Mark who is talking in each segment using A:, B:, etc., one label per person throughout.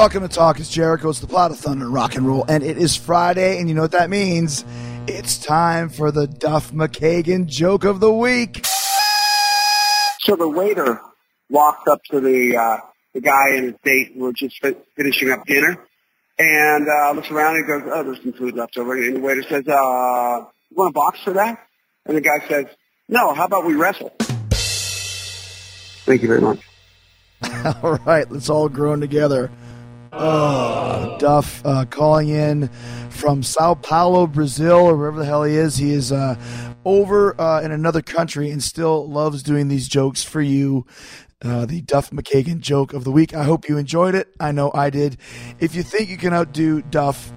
A: Welcome to Talk is Jericho. It's the plot of thunder and rock and roll, and it is Friday, and you know what that means. It's time for the Duff McKagan joke of the week.
B: So the waiter walks up to the uh, the guy and his date who are just fi- finishing up dinner, and uh, looks around and goes, "Oh, there's some food left over." And the waiter says, uh, "You want a box for that?" And the guy says, "No. How about we wrestle?" Thank you very much.
A: All right, let's all groan together. Oh, Duff uh, calling in from Sao Paulo, Brazil, or wherever the hell he is. He is uh, over uh, in another country and still loves doing these jokes for you. Uh, the Duff McKagan joke of the week. I hope you enjoyed it. I know I did. If you think you can outdo Duff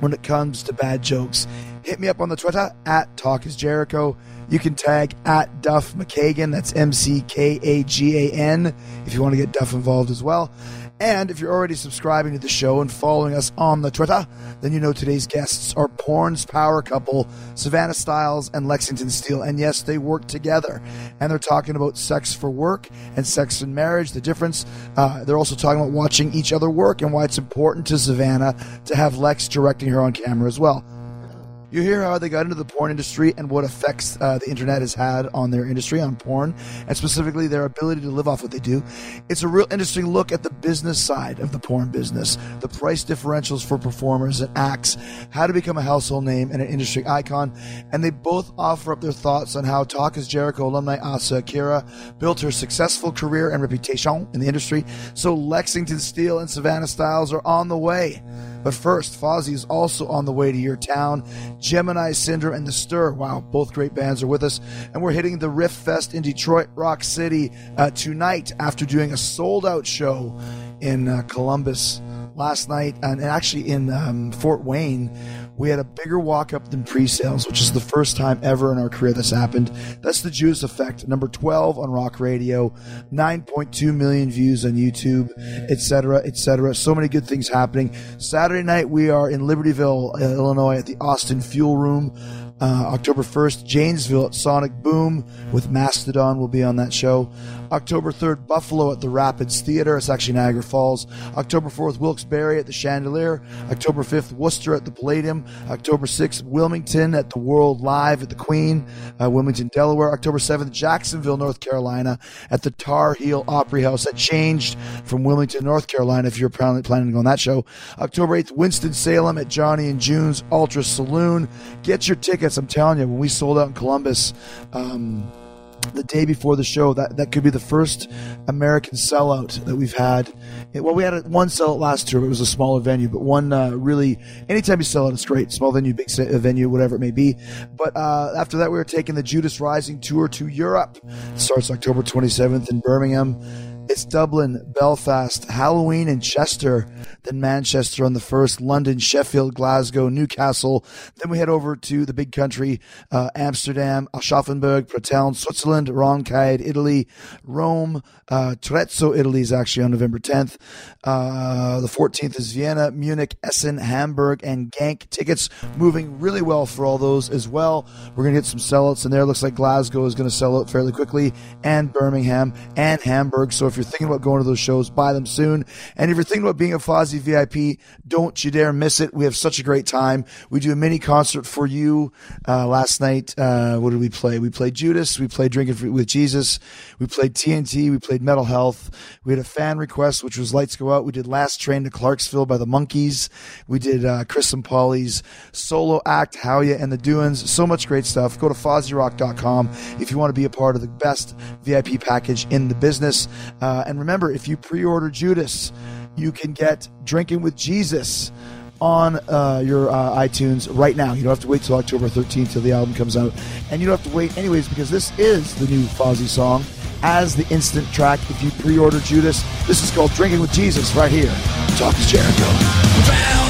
A: when it comes to bad jokes, hit me up on the Twitter at Talk is Jericho. You can tag at Duff McKagan. That's M C K A G A N if you want to get Duff involved as well. And if you're already subscribing to the show and following us on the Twitter, then you know today's guests are Porn's power couple, Savannah Styles and Lexington Steele. And yes, they work together. And they're talking about sex for work and sex in marriage, the difference. Uh, they're also talking about watching each other work and why it's important to Savannah to have Lex directing her on camera as well. You hear how they got into the porn industry and what effects uh, the internet has had on their industry, on porn, and specifically their ability to live off what they do. It's a real interesting look at the business side of the porn business, the price differentials for performers and acts, how to become a household name and an industry icon. And they both offer up their thoughts on how Talk is Jericho alumni Asa Akira built her successful career and reputation in the industry. So Lexington Steele and Savannah Styles are on the way. But first, Fozzy is also on the way to your town. Gemini Syndrome and The Stir. Wow, both great bands are with us. And we're hitting the Riff Fest in Detroit, Rock City uh, tonight after doing a sold out show in uh, Columbus last night and actually in um, Fort Wayne. We had a bigger walk up than pre sales, which is the first time ever in our career this happened. That's the Judas Effect, number 12 on rock radio, 9.2 million views on YouTube, etc., etc. So many good things happening. Saturday night, we are in Libertyville, uh, Illinois, at the Austin Fuel Room. Uh, October 1st, Janesville at Sonic Boom with Mastodon will be on that show. October 3rd, Buffalo at the Rapids Theater. It's actually Niagara Falls. October 4th, Wilkes-Barre at the Chandelier. October 5th, Worcester at the Palladium. October 6th, Wilmington at the World Live at the Queen, uh, Wilmington, Delaware. October 7th, Jacksonville, North Carolina at the Tar Heel Opry House. That changed from Wilmington, North Carolina if you're planning planning to go on that show. October 8th, Winston-Salem at Johnny and June's Ultra Saloon. Get your tickets. I'm telling you, when we sold out in Columbus, um, the day before the show. That that could be the first American sellout that we've had. It- well, we had a, one sellout last but it was a smaller venue. But one uh, really, anytime you sell out, it's great. Small venue, big venue, whatever it may be. But uh, after that, we were taking the Judas Rising tour to Europe. It starts October 27th in Birmingham. It's Dublin, Belfast, Halloween in Chester, then Manchester on the first, London, Sheffield, Glasgow, Newcastle. Then we head over to the big country, uh, Amsterdam, Aschaffenburg, Pratteln, Switzerland, Roncade, Italy, Rome, uh, Trezzo, Italy is actually on November 10th. Uh, the 14th is Vienna, Munich, Essen, Hamburg, and Gank. Tickets moving really well for all those as well. We're going to get some sellouts in there. Looks like Glasgow is going to sell out fairly quickly, and Birmingham and Hamburg. So if you're thinking about going to those shows, buy them soon. And if you're thinking about being a Fozzy VIP, don't you dare miss it. We have such a great time. We do a mini concert for you. Uh, last night, uh, what did we play? We played Judas. We played Drinking with Jesus. We played TNT. We played Metal Health. We had a fan request, which was Lights Go Out. We did Last Train to Clarksville by the Monkees. We did uh, Chris and Polly's solo act, How Ya and the Doings. So much great stuff. Go to FozzyRock.com if you want to be a part of the best VIP package in the business. Uh, and remember, if you pre-order Judas, you can get Drinking with Jesus on uh, your uh, iTunes right now. You don't have to wait till October 13th till the album comes out. And you don't have to wait anyways because this is the new Fozzy song as the instant track. If you pre-order Judas, this is called Drinking with Jesus right here. Talk is Jericho.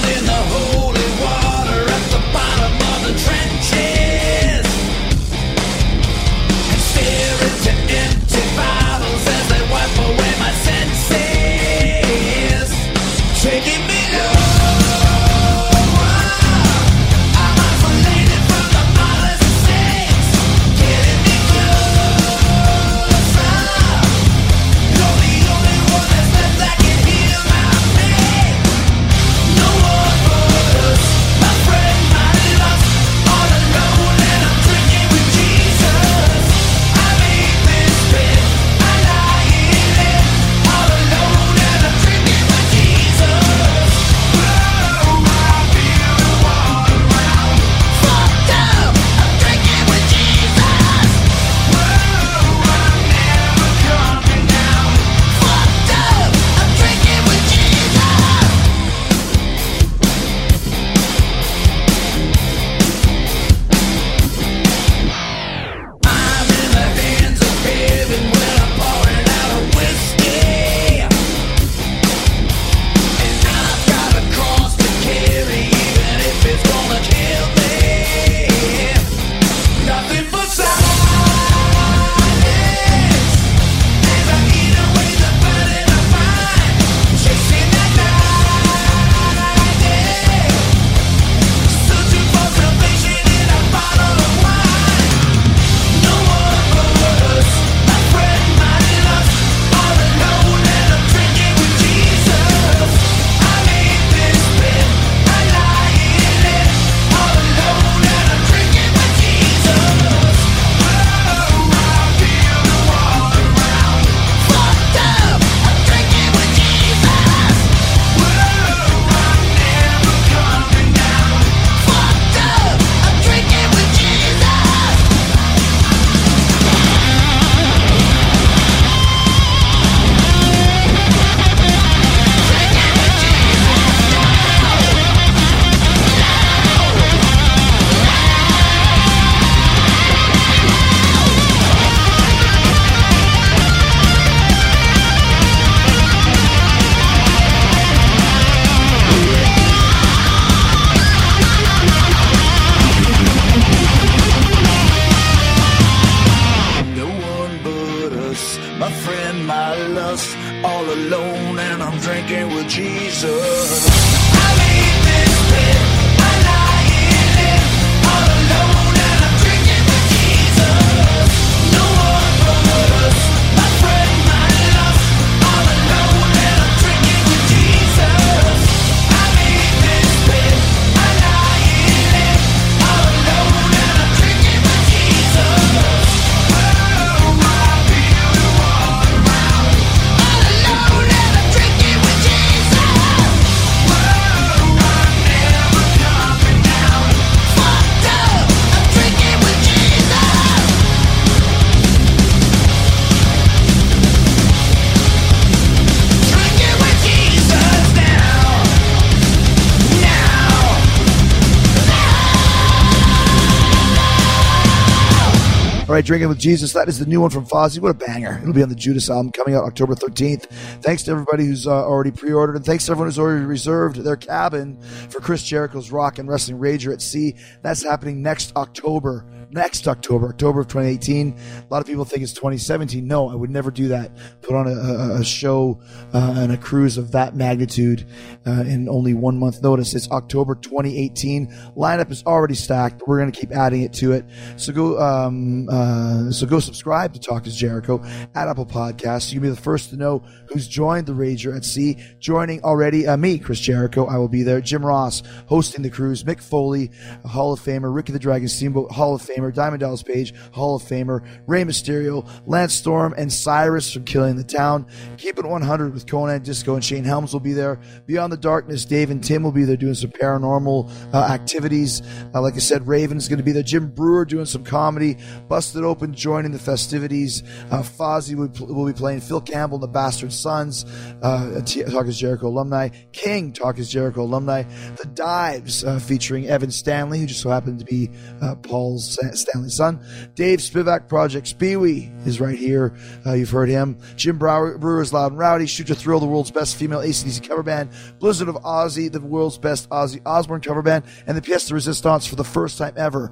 A: Right, Drinking with Jesus. That is the new one from Fozzy. What a banger. It'll be on the Judas album coming out October 13th. Thanks to everybody who's uh, already pre ordered, and thanks to everyone who's already reserved their cabin for Chris Jericho's Rock and Wrestling Rager at Sea. That's happening next October next October, October of 2018. A lot of people think it's 2017. No, I would never do that. Put on a, a, show uh, and a cruise of that magnitude uh, in only one month notice. It's October 2018. Lineup is already stacked, but we're going to keep adding it to it. So go, um, uh, so go subscribe to Talk is Jericho at Apple Podcasts. You'll be the first to know who's joined the Rager at Sea. Joining already uh, me, Chris Jericho. I will be there. Jim Ross hosting the cruise. Mick Foley, Hall of Famer. Ricky the Dragon Steamboat, Hall of Famer. Diamond Dallas Page, Hall of Famer. Rey Mysterio, Lance Storm, and Cyrus from Killing the Town. Keep it 100 with Konnan Disco and Shane Helms will be there. Beyond the Darkness, Dave and Tim will be there doing some paranormal uh, activities. Uh, like I said, Raven's going to be there. Jim Breuer doing some comedy. Busted Open joining the festivities. Uh, Fozzy will, will be playing. Phil Campbell and the Bastard Sons. Uh, Talk is Jericho alumni. King, Talk is Jericho alumni. The Dives uh, featuring Evan Stanley, who just so happened to be uh, Paul's Stanley's son. Dave Spivak, Project Speewee is right here. Uh, you've heard him. Jim Breuer, Breuer's Loud and Rowdy. Shoot to Thrill, the world's best female ACDC cover band. Blizzard of Ozzy, the world's best Ozzy Osbourne cover band. And the Pièce de Resistance for the first time ever.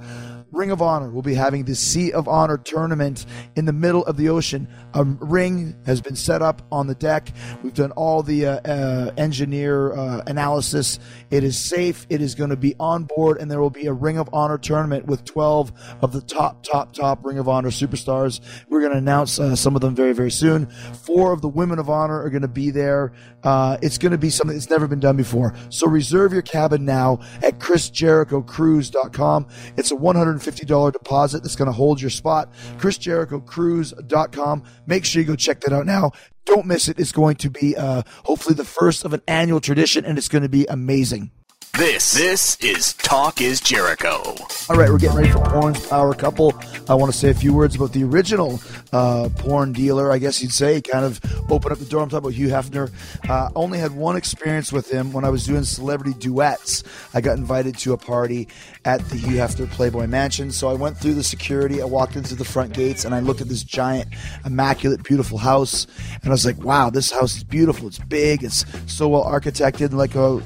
A: Ring of Honor will be having the Sea of Honor tournament in the middle of the ocean. A ring has been set up on the deck. We've done all the uh, uh, engineer uh, analysis. It is safe. It is going to be on board, and there will be a Ring of Honor tournament with 12 of the top, top, top Ring of Honor superstars. We're going to announce uh, some of them very, very soon. Four of the Women of Honor are going to be there. Uh, it's going to be something that's never been done before. So reserve your cabin now at chrisjerichocruise.com. It's a 150 dollars deposit that's going to hold your spot. chrisjerichocruise.com. Make sure you go check that out now. Don't miss it. It's going to be uh, hopefully the first of an annual tradition, and it's going to be amazing.
C: This this is Talk is Jericho.
A: All right, we're getting ready for Porn's Power Couple. I want to say a few words about the original uh, porn dealer, I guess you'd say. Kind of opened up the door. I'm talking about Hugh Hefner. Uh, only had one experience with him when I was doing celebrity duets. I got invited to a party at the Hugh Hefner Playboy Mansion. So I went through the security. I walked into the front gates and I looked at this giant, immaculate, beautiful house. And I was like, wow, this house is beautiful. It's big. It's so well architected. Like a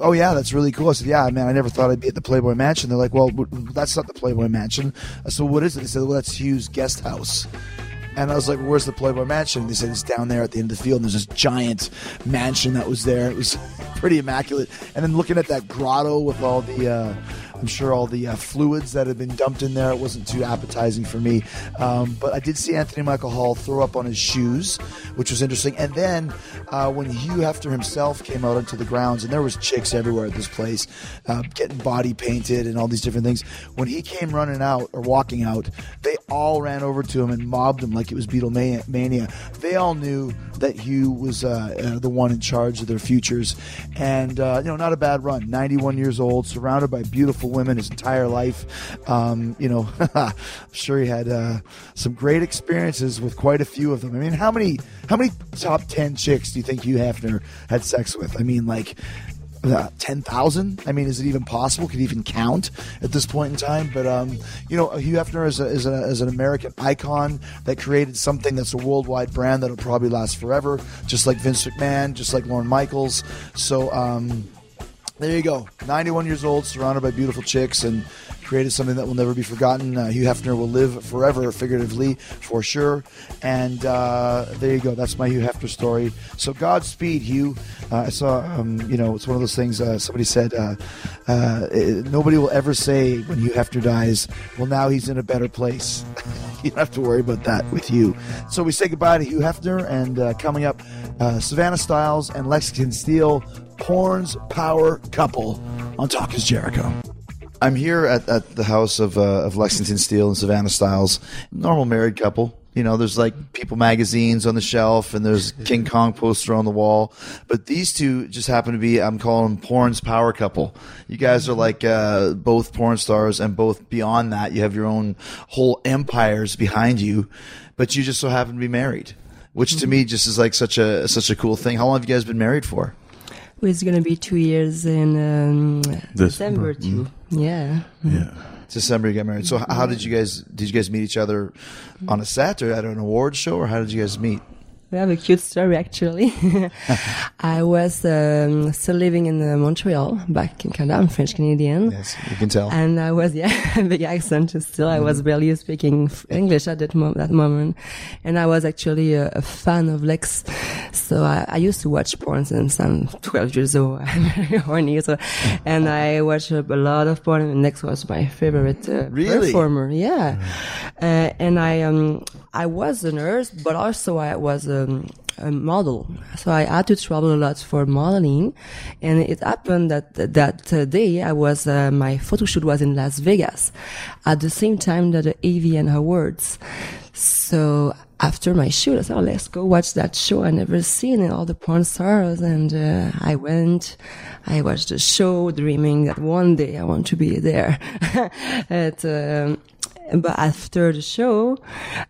A: oh yeah, that's really cool. I said, yeah, man, I never thought I'd be at the Playboy Mansion. They're like, well, that's not the Playboy Mansion. I said, what is it? They said, well, that's Hugh's guest house. And I was like, where's the Playboy Mansion? They said it's down there at the end of the field. And there's this giant mansion that was there. It was pretty immaculate. And then looking at that grotto with all the, uh, I'm sure all the uh, fluids that had been dumped in there, it wasn't too appetizing for me. Um, but I did see Anthony Michael Hall throw up on his shoes, which was interesting. And then uh, when Hugh Hefner himself came out onto the grounds, and there was chicks everywhere at this place, uh, getting body painted and all these different things. When he came running out or walking out, they all ran over to him and mobbed him like it was Beatlemania. They all knew that Hugh was uh, uh, the one in charge of their futures, and uh, you know, not a bad run. 91 years old, surrounded by beautiful women his entire life. Um, you know, I'm sure he had uh, some great experiences with quite a few of them. I mean, how many how many top 10 chicks do you think Hugh Hefner had sex with? I mean, like uh, 10,000? I mean, is it even possible? Could even count at this point in time? But, um, you know, Hugh Hefner is, a, is, a, is an American icon that created something that's a worldwide brand that'll probably last forever, just like Vince McMahon, just like Lorne Michaels. So, um, there you go. 91 years old, surrounded by beautiful chicks, and created something that will never be forgotten. Uh, Hugh Hefner will live forever, figuratively, for sure. And uh, there you go. That's my Hugh Hefner story. So Godspeed, Hugh. Uh, I saw, um, you know, it's one of those things. Uh, somebody said, uh, uh, nobody will ever say when Hugh Hefner dies, well, now he's in a better place. you don't have to worry about that with you. So we say goodbye to Hugh Hefner, and coming up, Savannah Styles and Lexington Steele Porn's Power Couple on Talk is Jericho. I'm here at, at the house of, uh, of Lexington Steele and Savannah Styles. Normal married couple. You know, there's like People magazines on the shelf and there's King Kong poster on the wall. But these two just happen to be, I'm calling them Porn's Power Couple. You guys are like uh, both porn stars and both beyond that. You have your own whole empires behind you, but you just so happen to be married, which to me just is like such a such a cool thing. How long have you guys been married for?
D: It's gonna be two years in um,
E: December.
D: December too. Yeah. Mm-hmm.
E: Yeah.
A: December you got married. So how did mm-hmm. you guys did you guys meet each other on a set or at an award show or how did you guys meet?
D: We have a cute story actually. I was um, still living in uh, Montreal back in Canada. I'm French Canadian.
A: Yes, you can tell.
D: And I was, yeah, big accent still. I was barely speaking English at that, mo- that moment. And I was actually a, a fan of Lex. So I, I used to watch porn since I'm 12 years old. I'm very horny. So, and I watched a lot of porn and Lex was my favorite uh,
A: Really?
D: performer. Yeah. Uh, and I, um, I was a nurse, but also I was, um, a model. So I had to travel a lot for modeling. And it happened that that day I was, uh, my photo shoot was in Las Vegas at the same time that the AVN Awards. So after my shoot, I said, oh, let's go watch that show. I never seen and all the porn stars. And, uh, I went, I watched the show dreaming that one day I want to be there. at, um, but after the show,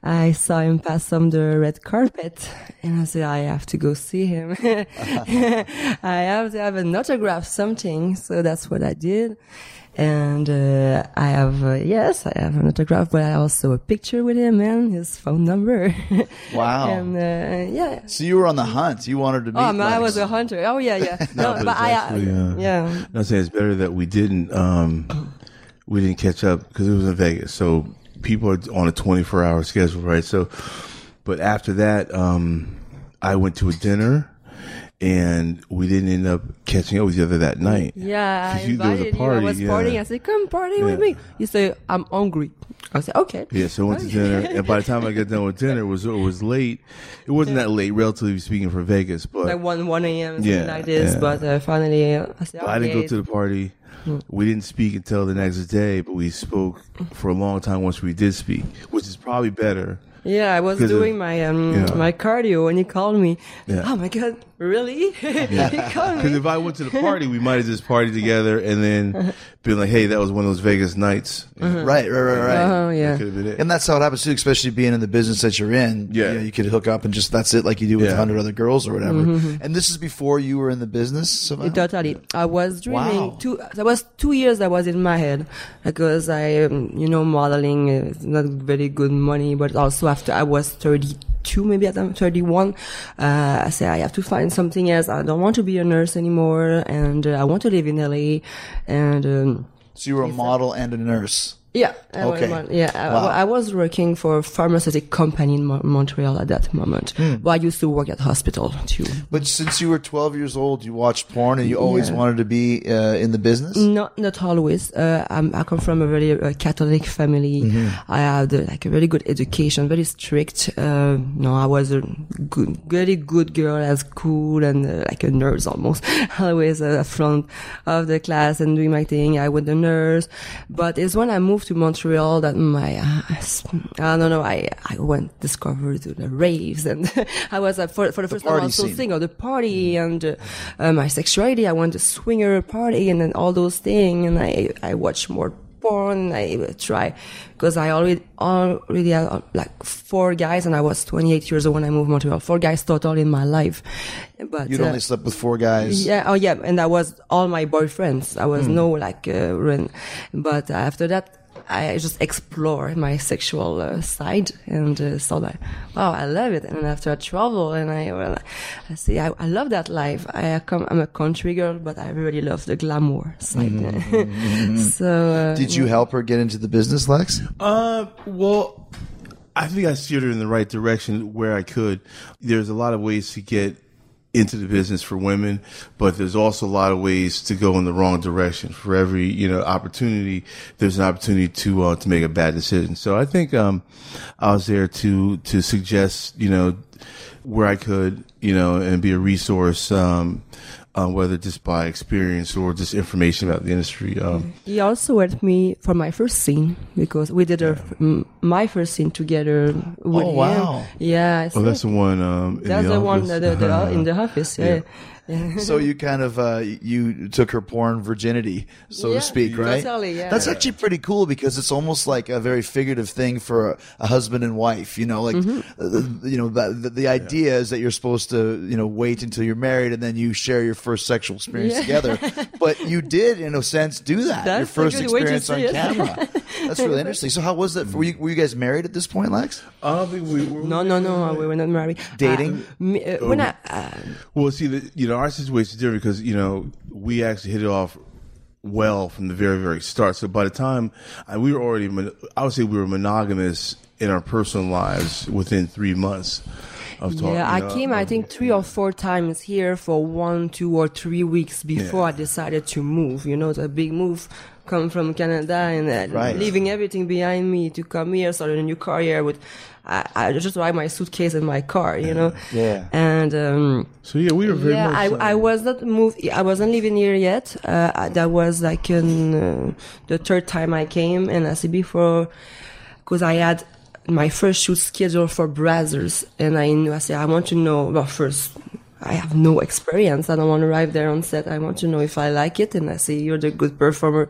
D: I saw him pass on the red carpet, and I said, I have to go see him. I have to have an autograph, something. So that's what I did. And uh, I have, uh, yes, I have an autograph, but I also a picture with him and his phone number.
A: Wow.
D: and uh, yeah.
A: So you were on the hunt. You wanted to meet.
D: Oh, man, I was a hunter. Oh, yeah, yeah. No,
E: but
D: but
E: it's
D: I,
E: actually, uh,
D: yeah.
E: I'm saying it's better that we didn't um, we didn't catch up because it was in Vegas. So people are on a 24 hour schedule, right? So, but after that, um, I went to a dinner. And we didn't end up catching up with each other that night.
D: Yeah, I
E: you- there was a
D: invited you. I was
E: yeah.
D: partying. I said, "Come party with me." You say, "I'm hungry." I said, "Okay."
E: Yeah, so I went to dinner, and by the time I got done with dinner, it was it was late. It wasn't that late, relatively speaking, for Vegas, but
D: Like one one a.m.
E: Yeah,
D: like this.
E: yeah.
D: But uh, finally, I said,
E: But I didn't go to the party. We didn't speak until the next day, but we spoke for a long time once we did speak, which is probably better.
D: Yeah, I was
E: 'Cause of-
D: doing my um
E: yeah.
D: my cardio, and he called me.
E: Yeah.
D: Oh my god, really? he called
E: Because
D: me.
E: if I went to the party, we might have just partied together and then been like, "Hey, that was one of those Vegas nights."
D: Uh-huh.
A: Right, right, right, right.
D: Oh yeah.
E: Could have been it.
A: And that's how it happens too, especially being in the business that you're in.
E: Yeah.
A: You, know, you could hook up and just that's it, like you do with a
E: Yeah.
A: hundred other girls or whatever.
D: Mm-hmm.
A: And this is before you were in the business. Savannah?
D: Totally. I was dreaming
A: Wow.
D: two. That was two years that was in my head because I, um, you know, modeling is not very good money, but also after I was 32, maybe at I'm 31, uh, I said I have to find something else. I don't want to be a nurse anymore and uh, I want to live in LA and, um,
A: So you were a model and a nurse.
D: Yeah, I was
A: Okay.
D: mon- yeah. I-
A: Wow.
D: I, was working for a pharmaceutical company in Mo- Montreal at that moment.
A: Hmm.
D: But I used to work at hospital too.
A: But since you were 12 years old, you watched porn and you always
D: Yeah.
A: wanted to be uh, in the business?
D: Not not always. Uh, I'm, I come from a very uh, Catholic family.
A: Mm-hmm.
D: I had uh, like a very good education, very strict. Uh, no, I was a good, very good girl, as cool and uh, like a nurse almost. Always uh, front of the class and doing my thing. I was the nurse, but it's when I moved to Montreal that my uh, I don't know. I I went discovered to the raves and I was uh, for for the first time
A: party
D: also
A: scene.
D: single, the party and uh, uh, my sexuality. I went to swinger party and then all those things, and I I watch more porn. I try because I already already had uh, like four guys, and I was 28 years old when I moved to Montreal. Four guys total in my life, but
A: You'd
D: uh,
A: only slept with four guys.
D: yeah, oh yeah, and that was all my boyfriends. I was no like uh, but after that. I just explore my sexual uh, side and uh, saw that, wow, I love it. And after I travel and I, well, I see, I, I love that life. I come, I'm a country girl, but I really love the glamour side. so, uh,
A: Did you help her get into the business, Lex?
E: Uh, well, I think I steered her in the right direction where I could. There's a lot of ways to get into the business for women, but there's also a lot of ways to go in the wrong direction. For every you know opportunity, there's an opportunity to uh, to make a bad decision. So I think um, I was there to to suggest you know where I could you know and be a resource. Um, uh, whether just by experience or just information about the industry. Um,
D: He also helped me for my first scene because we did a mm, my first scene together with
A: Oh, wow.
D: him. Yeah, I
E: Oh, that's the one. Um, in
D: that's
E: the,
D: the, one
E: office.
D: that the, the, in the office. Yeah.
A: So you kind of uh, you took her porn virginity, so
D: Yeah,
A: to speak, right?
D: totally, yeah.
A: That's actually pretty cool because it's almost like a very figurative thing for a, a husband and wife. You know, like
D: Mm-hmm.
A: uh, you know that the, the idea is that you're supposed to you know wait until you're married and then you share your first sexual experience
D: Yeah.
A: together. But you did, in a sense, do that. your
D: That's a
A: first
D: good way to
A: experience on
D: it.
A: camera. That's really interesting. So how was that? For, were, you, were you guys married at this point, Lex?
E: I don't think we were.
D: No, no, no. We were not married.
A: Dating?
D: Uh, me, uh, when I, uh,
E: Well, see, the, you know, our situation is different because you know we actually hit it off well from the very, very start. So by the time I, we were already, I would say we were monogamous in our personal lives within three months of talking.
D: yeah, I
E: know,
D: came. I think three or four times here for one, two, or three weeks before I decided to move. You know, it's a big move. Come from Canada and uh,
A: Right.
D: leaving everything behind me to come here, start a new career with. I, I just ride my suitcase in my car, you know.
A: Yeah.
D: And um,
E: So yeah, we were very
D: yeah,
E: much.
D: I, I was not moved. I wasn't living here yet. Uh, I- that was like in, uh, the third time I came, and I see before, because I had my first shoot scheduled for Brazzers, and I knew I said I want to know. Well, first, I have no experience. I don't want to arrive there on set. I want to know if I like it, and I say you're the good performer,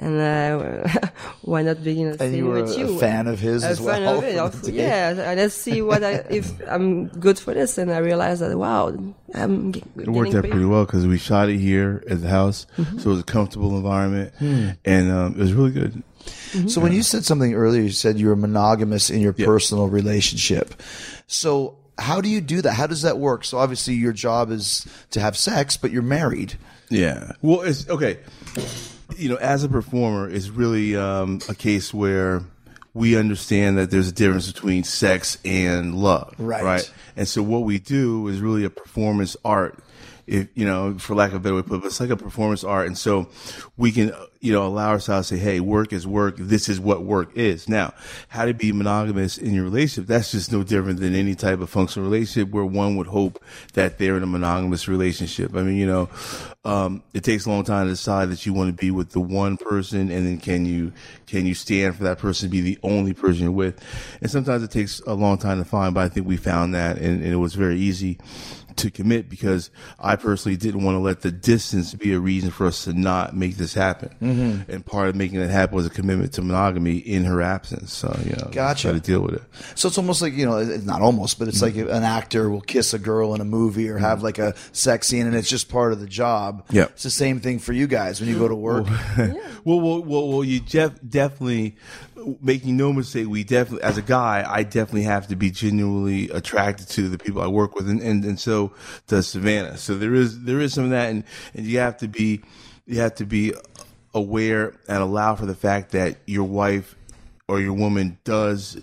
D: and uh, why not begin a
A: And
D: scene
A: you were
D: with
A: a
D: you?
A: fan of his
D: a
A: as
D: fan
A: well.
D: of it.
A: from
D: of-
A: the day.
D: yeah, let's see what I, if I'm good for this. And I realized that wow, I'm g-
E: It worked out pretty well because we shot it here at the house,
D: Mm-hmm.
E: so it was a comfortable environment,
D: Hmm.
E: and um, it was really good.
A: So when you said something earlier, you said you were monogamous in your
E: Yeah.
A: personal relationship. So how do you do that? How does that work? So obviously your job is to have sex, but you're married.
E: Yeah. Well, it's okay. You know, as a performer, it's really um, a case where we understand that there's a difference between sex and love.
A: Right.
E: Right. And so what we do is really a performance art. If you know, for lack of a better way but it's like a performance art, and so we can, you know, allow ourselves to say, "Hey, work is work. This is what work is." Now, how to be monogamous in your relationship? That's just no different than any type of functional relationship where one would hope that they're in a monogamous relationship. I mean, you know, um, it takes a long time to decide that you want to be with the one person, and then can you can you stand for that person to be the only person you're with? And sometimes it takes a long time to find, but I think we found that, and, and it was very easy to commit because I personally didn't want to let the distance be a reason for us to not make this happen. Mm-hmm. And part of making that happen was a commitment to monogamy in her absence. So you know,
A: Gotcha.
E: Try to deal with it.
A: So it's almost like, you know, it's not almost, but it's like an actor will kiss a girl in a movie or have like a sex scene and it's just part of the job.
E: Yeah.
A: It's the same thing for you guys when you go to work.
E: well, well, well, well, you def- definitely making no mistake. We definitely, as a guy, I definitely have to be genuinely attracted to the people I work with, and and, and so does Savannah. So there is there is some of that, and and you have to be you have to be aware and allow for the fact that your wife or your woman does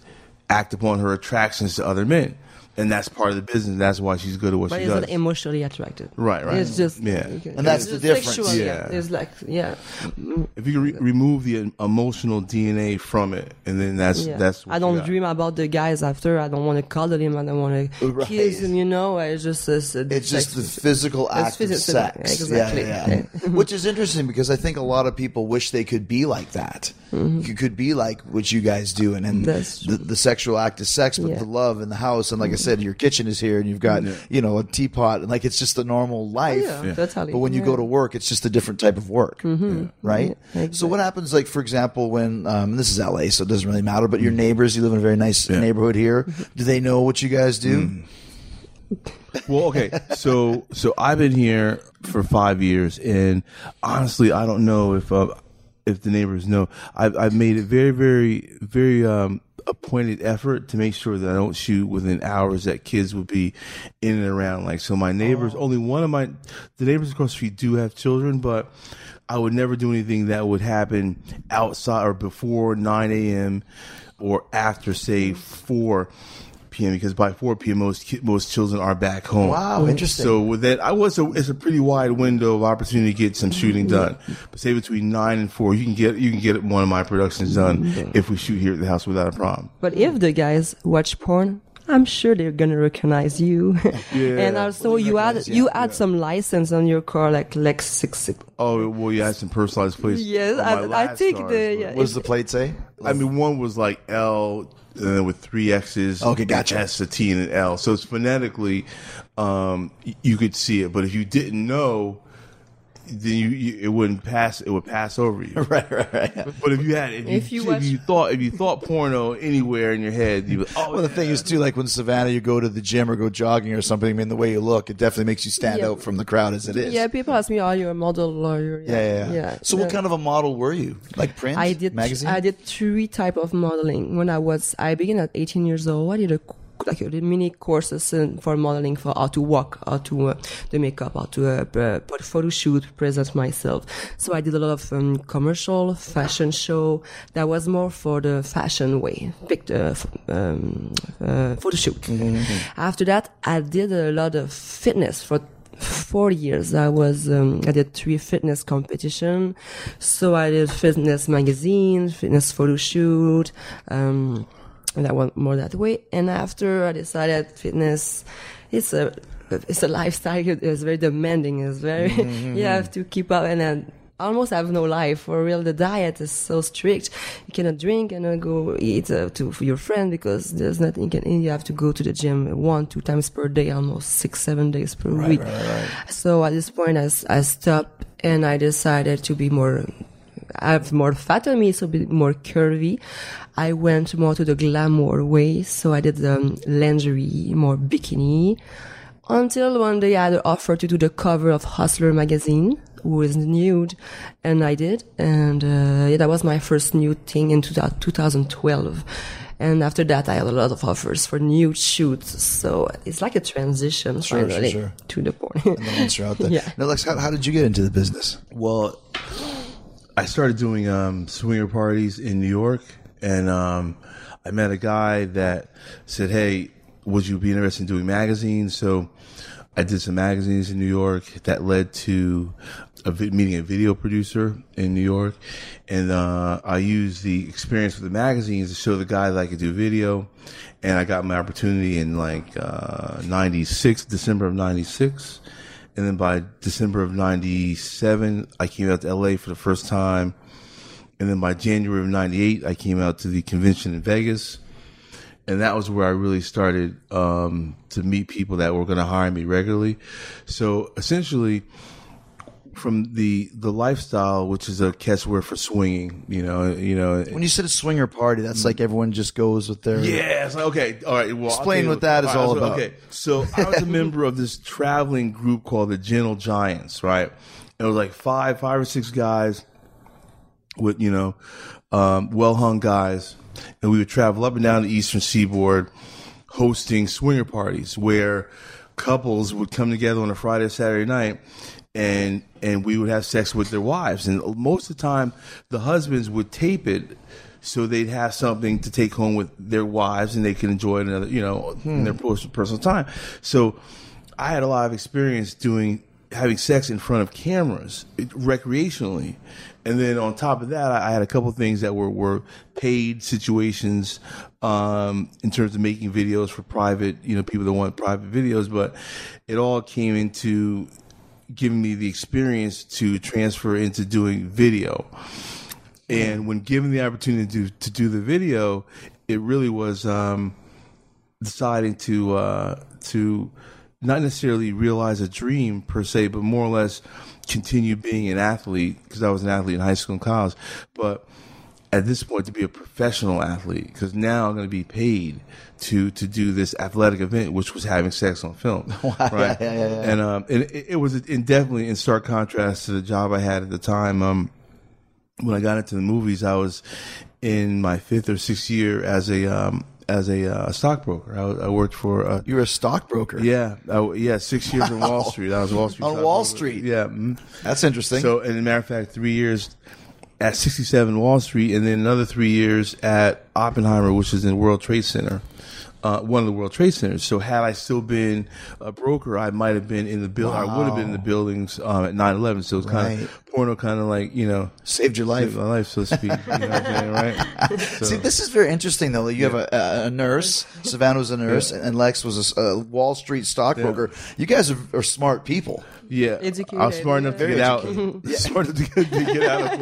E: act upon her attractions to other men. And that's part of the business. That's why she's good at what
D: But
E: she
D: it's
E: does.
D: not emotionally attracted.
E: Right, right.
D: It's just
E: Yeah.
D: okay.
A: And that's
D: It's
A: the difference.
D: sexual,
E: Yeah.
D: It's like yeah,
E: If you re- remove the emotional DNA from it, and then that's
D: yeah.
E: that's. What
D: I don't
E: got.
D: dream about the guys after. I don't want to cuddle him. I don't want to
A: Right.
D: kiss him. You know, it's just it's,
A: It's just the physical
D: It's
A: act of
D: physical,
A: sex.
D: exactly.
A: Yeah, yeah, yeah. Which is interesting because I think a lot of people wish they could be like that. You could be like what you guys do, and, and
D: Mm-hmm.
A: The, the sexual act is sex, but
D: Yeah. Mm-hmm.
A: the love in the house. And like I said, your kitchen is here, and you've got you know a teapot, and like it's just a normal life.
D: Oh, yeah, totally.
A: But when you
D: Yeah. Mm-hmm.
A: go to work, it's just a different type of work, right?
D: Yeah,
A: So what happens, like for example, when um, this is LA, so it doesn't really matter. But your neighbors, you live in a very nice
E: Yeah.
A: neighborhood here.
D: Mm-hmm.
A: Do they know what you guys do?
E: Well, okay. So, so I've been here for five years, and honestly, I don't know if uh, if the neighbors know. I've I've made a very, very, very um, a pointed effort to make sure that I don't shoot within hours that kids would be in and around. Like, so my neighbors, only one of my the neighbors across the street do have children, but I would never do anything that would happen outside or before 9 a.m. or after, say, 4 p.m. Because by 4 p.m. most ki- most children are back home.
A: Wow, interesting.
E: So with that, I was a, it's a pretty wide window of opportunity to get some shooting mm-hmm. done. But say between nine and four, you can get you can get one of my productions done mm-hmm. if we shoot here at the house without a problem.
D: But if the guys watch porn, I'm sure they're gonna recognize you.
E: Yeah.
D: and also, you add you add some license on your car, like Lex six six.
E: Oh well, you had some personalized plates.
D: Yes, I, I think
E: cars,
D: the
E: but-
D: yeah,
A: What does the plate say?
E: I mean, one was like L, and then with three X's.
A: Okay,
E: an
A: gotcha.
E: S, a T, and an L. So it's phonetically, um, you could see it. But if you didn't know, then you, you it wouldn't pass. It would pass over you.
A: right, right, right.
E: But if you had, if you,
D: If you
E: if
D: watch-
E: you thought, if you thought porno anywhere in your head, you would, oh,
A: Well, the oh, thing is too, like when Savannah, you go to the gym or go jogging or something. I mean, the way you look, it definitely makes you stand
D: Yeah.
A: out from the crowd as it is.
D: Yeah, people ask me, "Are you a model or you're?"
A: yeah, yeah. yeah. So, what kind of a model were you? Like print,
D: I did
A: magazine?
D: I did three type of modeling when I was I began at 18 years old. I did a like a mini courses for modeling for how to walk, how to uh, the makeup, how to uh, photo shoot, present myself. So I did a lot of um, commercial fashion show that was more for the fashion way, picked uh, um, uh, photo shoot. After that, I did a lot of fitness for four years i was um, i did three fitness competition so i did fitness magazine fitness photo shoot um, and i went more that way. And after i decided fitness it's a it's a lifestyle. It's very demanding. It's very you have to keep up. And then almost have no life for real. The diet is so strict. You cannot drink and go eat uh, to for your friend because there's nothing you can eat. You have to go to the gym one two times per day almost six seven days per week. so at this point I, I stopped and i decided to be more I have more fat on me, so a bit more curvy. I went more to the glamour way, so I did um, lingerie, more bikini. Until one day I had an offer to do the cover of Hustler magazine, who is nude, and I did. And uh, yeah, that was my first nude thing in 2012. And after that, I had a lot of offers for nude shoots. So it's like a transition
A: Sure, sure,
D: finally
A: sure.
D: to the porn.
A: And then once you're out there.
D: Yeah.
A: Now, Lex, how, how did you get into the business?
E: Well, I started doing um, swinger parties in New York, and um, I met a guy that said, "Hey, would you be interested in doing magazines?" So I did some magazines in New York. That led to a vi- meeting a video producer in New York, and uh, I used the experience with the magazines to show the guy that I could do video. And I got my opportunity in like uh, '96, December of '96. And then by December of 97, I came out to LA for the first time. And then by January of 98, I came out to the convention in Vegas. And that was where I really started um, to meet people that were going to hire me regularly. So essentially, from the the lifestyle, which is a catchword for swinging, you know, you know,
A: When you said a swinger party, that's like everyone just goes with their.
E: yeah, it's like, okay, all right. Well,
A: Explain what that is all
E: so-
A: about.
E: Okay, so I was a member of this traveling group called the Gentle Giants, right? It was like five, five or six guys with you know, um, well hung guys, and we would travel up and down the Eastern Seaboard, hosting swinger parties where couples would come together on a Friday or Saturday night. And and we would have sex with their wives, and most of the time, the husbands would tape it so they'd have something to take home with their wives and they can enjoy it another, you know, in their personal, personal time. So I had a lot of experience doing having sex in front of cameras it- recreationally. And then on top of that, I I had a couple things that were, were paid situations um, in terms of making videos for private, you know, people that want private videos. But it all came into giving me the experience to transfer into doing video. And when given the opportunity to, to do the video, it really was um, deciding to uh, to not necessarily realize a dream per se, but more or less continue being an athlete because I was an athlete in high school and college. But at this point, to be a professional athlete because now I'm going to be paid to to do this athletic event, which was having sex on film, right?
A: yeah, yeah, yeah.
E: And um, and it, it was in definitely in stark contrast to the job I had at the time. Um, when I got into the movies, I was in my fifth or sixth year as a um, as a uh, stockbroker. I, I worked for uh,
A: You were a stockbroker.
E: yeah I, yeah six years on Wall Street. I was Wall Street
A: On Wall. Street.
E: Yeah. mhm.
A: That's interesting.
E: So, and as a matter of fact, three years at 67 Wall Street, and then another three years at Oppenheimer, which is in World Trade Center, uh, one of the World Trade Centers. So, had I still been a broker, I might have been in the build. I would have been in the buildings um, at 9/11. So it's kind of porno, kind of like you know,
A: Saved your life.
E: saved my life, so to speak. You know what I'm saying, right? So-
A: See, this is very interesting, though. You have a, a, a nurse. Savannah was a nurse, and Lex was a Wall Street stockbroker. You guys are, are smart people.
E: Yeah,
D: Educated,
E: I was smart enough to get out. Smart enough to get, to get out of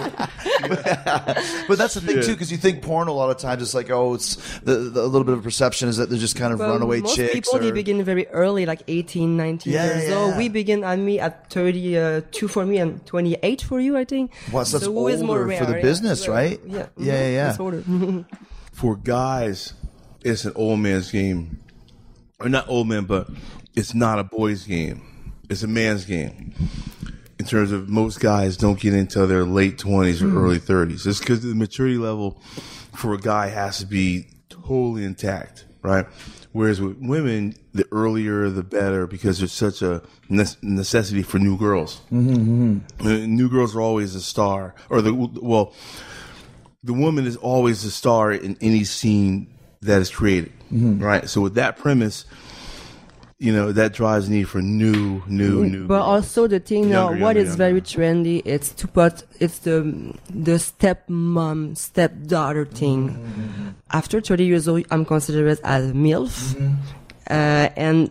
A: but that's the thing too, because you think porn a lot of times it's like, oh, it's the, the a little bit of perception is that they're just kind of
D: Well,
A: runaway
D: most
A: chicks.
D: people they
A: or-
D: begin very early, like 18, 19
A: Yeah,
D: years
A: yeah,
D: old.
A: yeah.
D: We begin at me at 32 uh, for me and 28 for you, I think.
A: Well, so that's
D: who is more
A: older for the business,
D: yeah.
A: right?
D: Yeah,
A: Yeah, yeah, mm-hmm.
D: yeah. Older.
E: For guys, it's an old man's game, or not old man, but it's not a boy's game. It's a man's game. In terms of most guys don't get into their late twenties or hmm. early thirties. It's because the maturity level for a guy has to be totally intact, right? Whereas with women, the earlier the better because there's such a ne- necessity for new girls. Mm-hmm. mm-hmm. New girls are always a star, or the well, the woman is always the star in any scene that is created, mm-hmm. right? So with that premise, you know that drives need for new, new, mm, new.
D: But also the thing now,
E: Younger,
D: what
E: younger,
D: is very
E: younger.
D: trendy, it's to put it's the the stepmom stepdaughter thing. Mm-hmm, mm-hmm. After thirty years old, I'm considered as a milf, mm-hmm. uh, and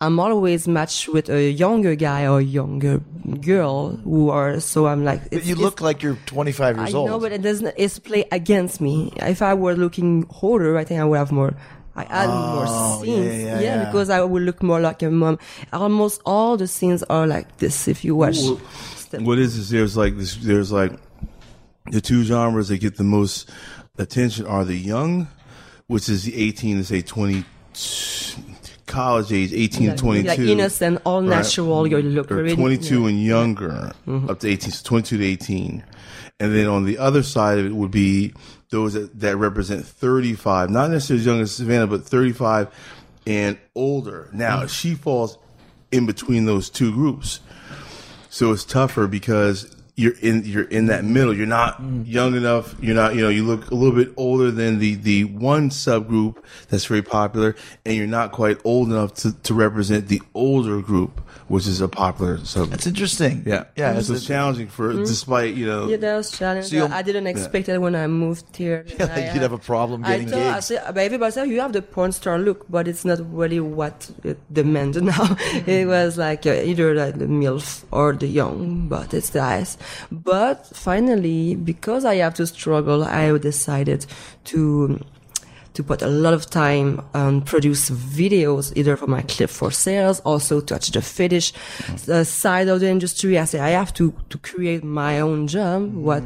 D: I'm always matched with a younger guy or younger girl who are. So I'm like,
A: But you look like you're 25
D: I
A: years old.
D: know, but it doesn't. It's play against me. If I were looking older, I think I would have more. I add more
A: Oh, yeah,
D: scenes.
A: yeah, yeah.
D: because I will look more like a mom. Almost all the scenes are like this. If you watch,
E: Well, what is this? There's like this. There's like the two genres that get the most attention are the young, which is the 18 to say 20, college age, 18 to 22,
D: like innocent, all
E: Right.
D: natural. You look
E: or 22
D: yeah.
E: and younger, mm-hmm. up to 18, so 22 to 18. And then on the other side of it would be those that, that represent 35, not necessarily as young as Savannah, but 35 and older. Now, mm. she falls in between those two groups. So it's tougher because you're in you're in that middle. You're not mm. young enough. You're not you know you look a little bit older than the the one subgroup that's very popular, and you're not quite old enough to, to represent the older group, which is a popular subgroup.
A: That's interesting.
E: yeah,
A: Yeah.
E: So
A: it's-
E: it's challenging for mm-hmm. despite you know
D: Yeah, that was challenging.
A: So
D: I didn't expect it when I moved here.
A: Yeah, like you'd have a uh, problem getting
D: I thought, I
A: gigs.
D: said, but everybody said oh, you have the porn star look, but it's not really what it demanded now. Mm-hmm. it was like uh, either like the milf or the young, but it's the eyes. But finally, because I have to struggle, I decided to to put a lot of time on produce videos, either for my clip for sales, also touch the fetish uh, side of the industry. I say I have to to create my own job. What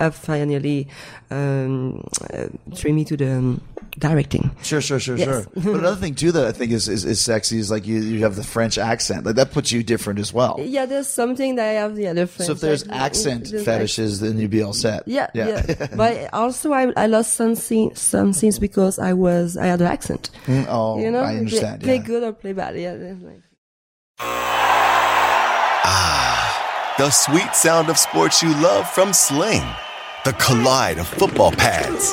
D: uh, finally um, uh, drew me to the um, directing.
A: Sure, sure, sure,
D: Yes.
A: sure. But another thing too that I think is, is, is sexy is like you, you have the French accent. Like that puts you different as well.
D: Yeah, there's something that I have the other friends.
A: So if there's
D: like,
A: accent
D: there's
A: fetishes, then you'd be all set.
D: Yeah, yeah. but also, I, I lost some scenes, some scenes because I was I had an accent.
A: Mm, oh,
D: you know,
A: I understand.
D: Play
A: yeah.
D: good or play bad. Yeah, it's like.
F: Ah, the sweet sound of sports you love from Sling. The collide of football pads.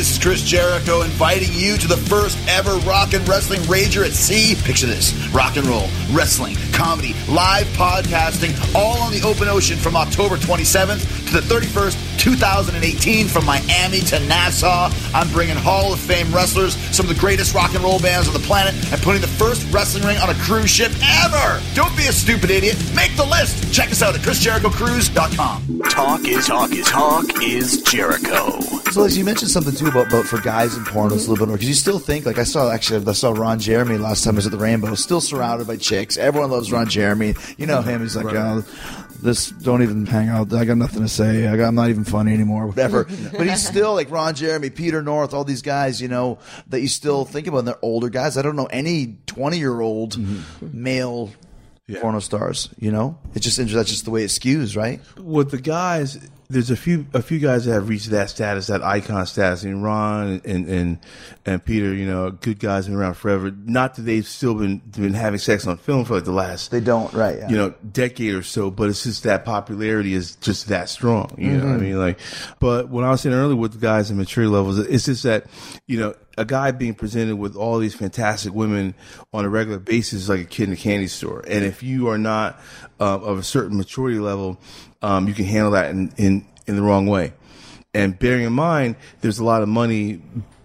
G: Hey, this is Chris Jericho inviting you to the first ever rock and wrestling rager at sea. Picture this rock and roll, wrestling, comedy, live podcasting, all on the open ocean from October 27th to the 31st, 2018, from Miami to Nassau. I'm bringing Hall of Fame wrestlers, some of the greatest rock and roll bands on the planet, and putting the first wrestling ring on a cruise ship ever. Don't be a stupid idiot. Make the list. Check us out at ChrisJerichoCruise.com.
C: Talk is talk is talk is Jericho.
A: So, as you mentioned something too about, about for guys in porn, it's a little bit more because you still think like I saw actually I saw Ron Jeremy last time I was at the Rainbow, still surrounded by chicks. Everyone loves Ron Jeremy. You know him. He's like, oh, this don't even hang out. I got nothing to say. I got, I'm not even funny anymore. Whatever. but he's still like Ron Jeremy, Peter North, all these guys. You know that you still think about. And they're older guys. I don't know any 20 year old mm-hmm. male. Porno stars, you know, it's just that's just the way it skews, right?
E: with the guys, there's a few a few guys that have reached that status, that icon status. Mean, Ron and and and Peter, you know, good guys been around forever. Not that they've still been been having sex on film for like the last
A: They don't, right? Yeah.
E: you know decade or so, but it's just that popularity is just that strong. You know, what I
A: Mm-hmm.
E: mean, like, but when I was saying earlier with the guys in maturity levels, it's just that you know a guy being presented with all these fantastic women on a regular basis is like a kid in a candy store, and if you are not uh, of a certain maturity level, um, you can handle that in, in in the wrong way. And bearing in mind, there's a lot of money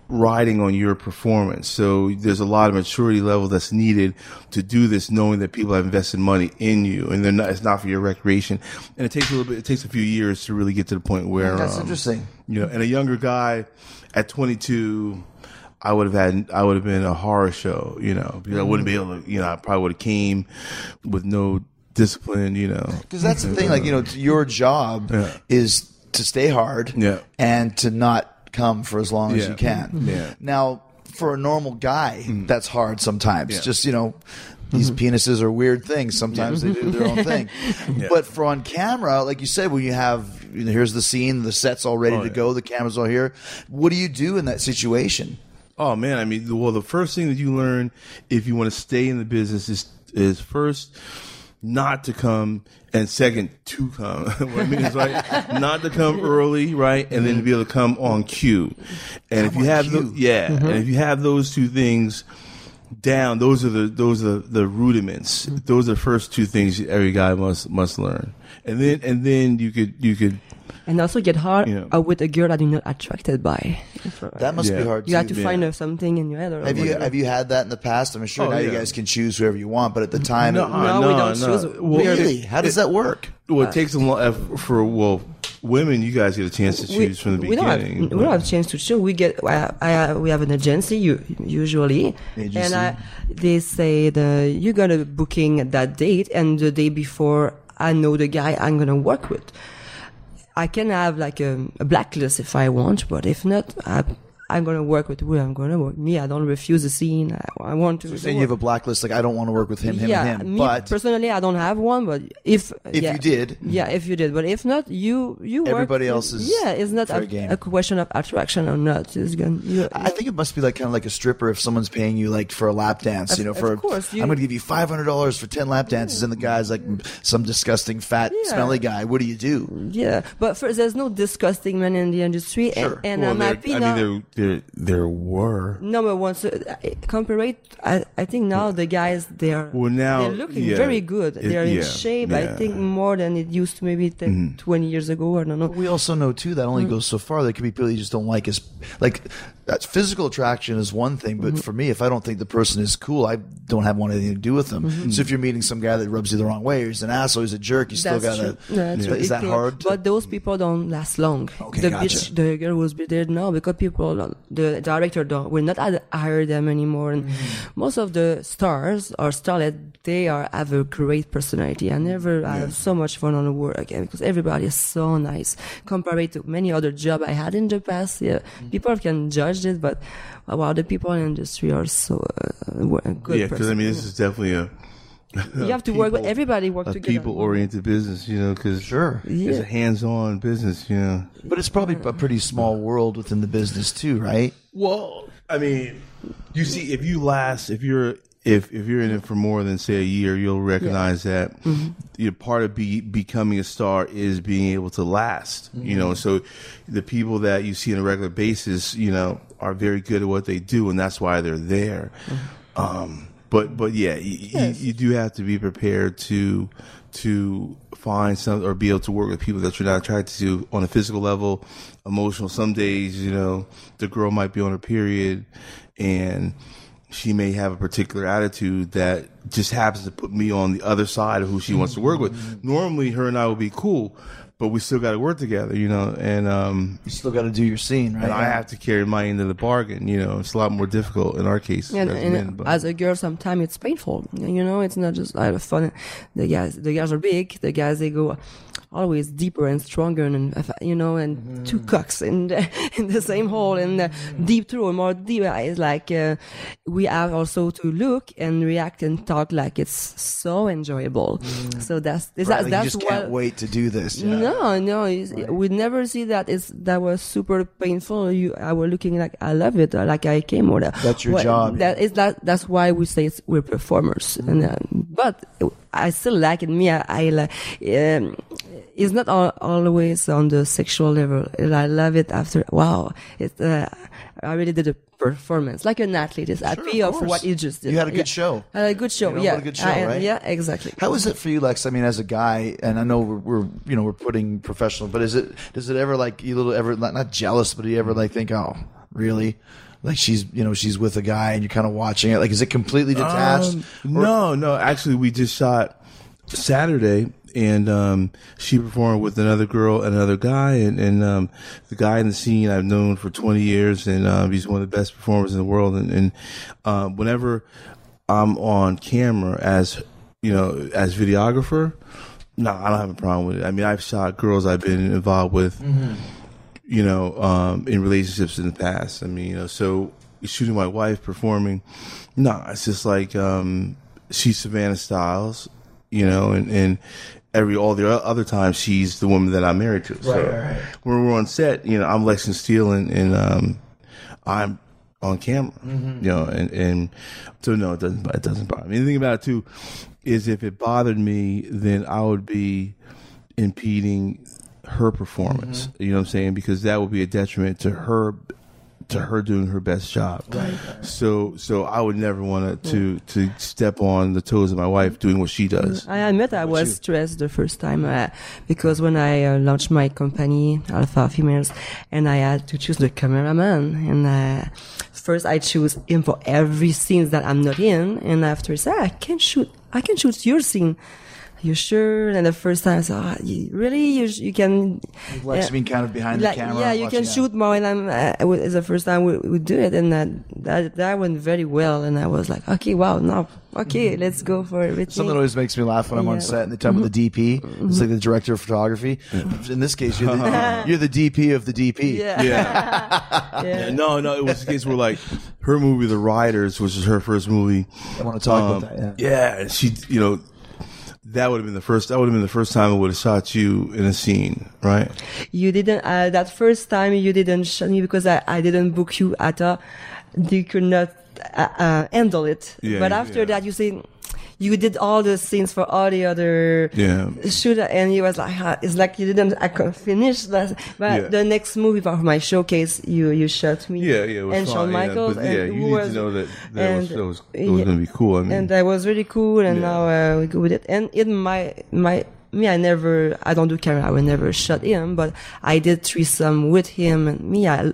E: riding on your performance. So there's a lot of maturity level that's needed to do this, knowing that people have invested money in you, and they're not. It's not for your recreation, and it takes a little bit. It takes a few years to really get to the point where
A: That's
E: um,
A: interesting.
E: You know, and a younger guy at 22. I would have had, I would have been a horror show, you know, because I wouldn't be mm-hmm. able to, you know, I probably would have came with no discipline, you know.
A: Because that's the thing, like you know, your job
E: Yeah.
A: is to stay hard,
E: Yeah.
A: and to not come for as long as you can. Mm-hmm.
E: Yeah.
A: Now, for a normal guy, mm-hmm. that's hard sometimes.
E: Yeah.
A: Just you know, these penises are weird things. Sometimes they do their own thing. But for on camera, like you said, when you have you know, here's the scene, the set's all ready
E: Oh,
A: to
E: yeah.
A: go, the camera's all here. What do you do in that situation?
E: Oh man, I mean, well, the first thing that you learn if you want to stay in the business is is first not to come, and second to come. what I mean is like not to come early, right, and then to be able to come on cue. And if you have, tho- yeah, and if you have those two things down, those are the those are the rudiments. Those are the first two things every guy must must learn, and then and then you could you could
D: and also get hard
E: Yeah.
D: uh, with a girl that you're not attracted by.
A: That must
E: Yeah.
A: be hard.
D: you have
A: too.
D: to find uh, something in your head. Or
A: Have you have you had that in the past? I'm sure
E: Oh,
A: now you guys can choose whoever you want, but at the time,
E: No,
A: it-
D: No, we don't choose.
E: Well,
D: We are-
A: really, how does that work?
E: Well, it takes a lot for well, women. You guys get a chance to choose from the
D: we don't have
E: beginning.
D: we don't have a chance to choose. We get I, I, we have an agency u- usually,
A: Agency.
D: and I, they say the you got a booking that date, and the day before I know the guy I'm gonna work with. I can have like a, a blacklist if I want, but if not, I, I'm gonna work with who I'm gonna work. Me, I don't refuse a scene. I, I want to.
A: Saying you have a blacklist, like I don't want to work with him, him,
D: yeah,
A: and him.
D: me
A: But
D: personally, I don't have one. But if
A: If
D: yeah,
A: you did.
D: yeah, if you did, but if not, you you work
A: Everybody
D: with-
A: else is
D: yeah. It's not
A: fair
D: a,
A: game.
D: a question of attraction or not. It's gonna. You,
A: I think it must be like kind of like a stripper if someone's paying you like for a lap dance,
D: Of-
A: you know,
D: of
A: for
D: course, you-
A: I'm going to give you five hundred dollars for ten lap dances, and the guy's like some disgusting fat
D: Yeah.
A: smelly guy. What do you do?
D: yeah, but first, there's no disgusting men in the industry,
A: Sure.
D: and, and
E: Well,
D: I'm
E: there-
D: happy
E: I mean, there, there, there were.
D: Number one, so uh, compare it. I, I think now the guys they are
E: Well, now,
D: they're looking
E: yeah,
D: very good.
E: it-
D: they are in shape. I
E: yeah. Mm-hmm.
D: think more than it used to maybe 10, 20 years ago. I don't know.
A: We also know too that only goes so far. There could be people you just don't like as like that's physical attraction is one thing, but for me, if I don't think the person is cool, I don't have one anything to do with them. So if you're meeting some guy that rubs you the wrong way, or he's an asshole, he's a jerk, you still
D: That's
A: gotta.
D: true. That's
A: Is that
D: It-
A: hard? to-
D: But those people don't last long.
A: Okay,
D: the
A: gotcha.
D: bitch, the girl was be there now because people, the director don't, will not hire them anymore. And
A: Mm-hmm.
D: most of the stars or starlet, they are have a great personality. I never I have so much fun on the work again because everybody is so nice compared to many other job I had in the past. Yeah,
A: Mm-hmm.
D: people can judge it, but wow, the people in the industry are so uh, good.
E: Yeah, because I mean, this is definitely a.
D: you have to work with everybody. Work
E: a
D: together.
E: people-oriented business, you know, because
A: Sure.
E: it's a hands-on business, you know.
A: But it's probably a pretty small world within the business too, right?
E: Well, I mean, you see, if you last, if you're if if you're in it for more than say a year, you'll recognize that mm-hmm. you know, part of be, becoming a star is being able to last. You know, mm-hmm. so the people that you see on a regular basis, you know, are very good at what they do, and that's why they're there. Mm-hmm. Um, but but yeah, you, you, you do have to be prepared to to find some or be able to work with people that you're not attracted to on a physical level, emotional. Some days, you know, the girl might be on her period and she may have a particular attitude that just happens to put me on the other side of who she wants to work with. Mm-hmm. Normally her and I would be cool, but we still got to work together, you know, and, um,
A: You still got to do your scene, right?
E: and I have to carry my end of the bargain, you know, it's a lot more difficult in our case.
D: And,
E: as
D: and
E: men, but-
D: as a girl, sometimes it's painful. You know, it's not just like fun. The guys, the guys are big. The guys they go always deeper and stronger, and you know, and two cocks in the, in the same hole, and uh, deep through, more deep. It's like uh, we have also to look and react and talk like it's so enjoyable. So that's
A: Right,
D: that's
A: like
D: that's
A: you just
D: what.
A: can't wait to do this. Yeah.
D: No, no, it's, we never see that. It's that was super painful. You, I was looking like I love it, like I came or that.
A: That's your
D: What-
A: job.
D: That is that. That's why we say it's, we're performers. And, uh, but I still like it. Me, I, I like. Um, it's not all, always on the sexual level. I love it after. Wow, it. Uh, I really did a performance like an athlete is happy
A: of
D: of,
A: course.
D: what he just did.
A: You had a good
D: Yeah.
A: show.
D: I had a good show.
A: You know,
D: yeah,
A: what a good show,
D: I-
A: right?
D: Yeah, exactly.
A: How is it for you, Lex? I mean, as a guy, and I know we're, we're you know we're putting professional, but is it does it ever like you little ever not, not jealous, but do you ever like think, oh, really? Like she's you know she's with a guy and you're kind of watching it. Like, is it completely detached?
E: Um, no, no. Actually, we just shot Saturday, and um, she performed with another girl and another guy, and, and um, the guy in the scene I've known for 20 years, and um, he's one of the best performers in the world. And, and um, whenever I'm on camera as you know as videographer, no, I don't have a problem with it. I mean, I've shot girls I've been involved with you know, um, in relationships in the past. I mean, you know, so shooting my wife performing, no, it's just like um, she's Savannah Styles, you know, and, and every all the other times she's the woman that I'm married to. So when we're on set, you know, I'm Lexington Steele and, and um, I'm on camera, you know, and, and so no, it doesn't it doesn't bother me. The thing about it too is if it bothered me, then I would be impeding her performance. You know what I'm saying? Because that would be a detriment to her to her doing her best job. Right. So so I would never want to to step on the toes of my wife doing what she does.
D: I admit I was stressed the first time uh, because when I uh, launched my company, Alpha Females, and I had to choose the cameraman, and uh, first I choose him for every scene that I'm not in, and after I said, I can shoot, I can shoot your scene. You sure? And the first time I said, oh, you, really? You, you can.
A: Lex
D: yeah.
A: being kind of behind
D: Like,
A: the camera.
D: yeah, you can
A: that.
D: shoot more. And I'm, uh, it was the first time we, we do it, and that, that that went very well. And I was like, okay, wow, now, okay, let's go for everything.
A: Something that always makes me laugh when I'm on set and they talk about the DP. It's like the director of photography. In this case, you're the, you're the DP of the DP.
D: yeah.
E: Yeah.
D: yeah.
E: No, no, it was the case where like her movie The Riders, which is her first movie.
A: I want to talk
E: um,
A: about that. Yeah.
E: yeah, she, you know, that would have been the first. That would have been the first time I would have shot you in a scene, right?
D: you didn't uh, that first time you didn't show me because I, I didn't book you at a you could not uh, uh, handle it
E: Yeah,
D: but after
E: yeah.
D: that you say you did all the scenes for all the other
E: Yeah.
D: shoot and he was like ah, it's like you didn't I could finish that but
E: Yeah.
D: the next movie for my showcase you you shot me
E: Yeah, yeah, it was
D: and Shawn
E: yeah,
D: Michaels
E: but
D: and
E: yeah, you
D: who
E: need
D: was,
E: to know that that was that was, that was
D: yeah.
E: to be cool. I mean,
D: and that was really cool and
E: Yeah.
D: now uh, we go with it and in my my me i never i don't do camera i will never shot him but i did threesome with him and me i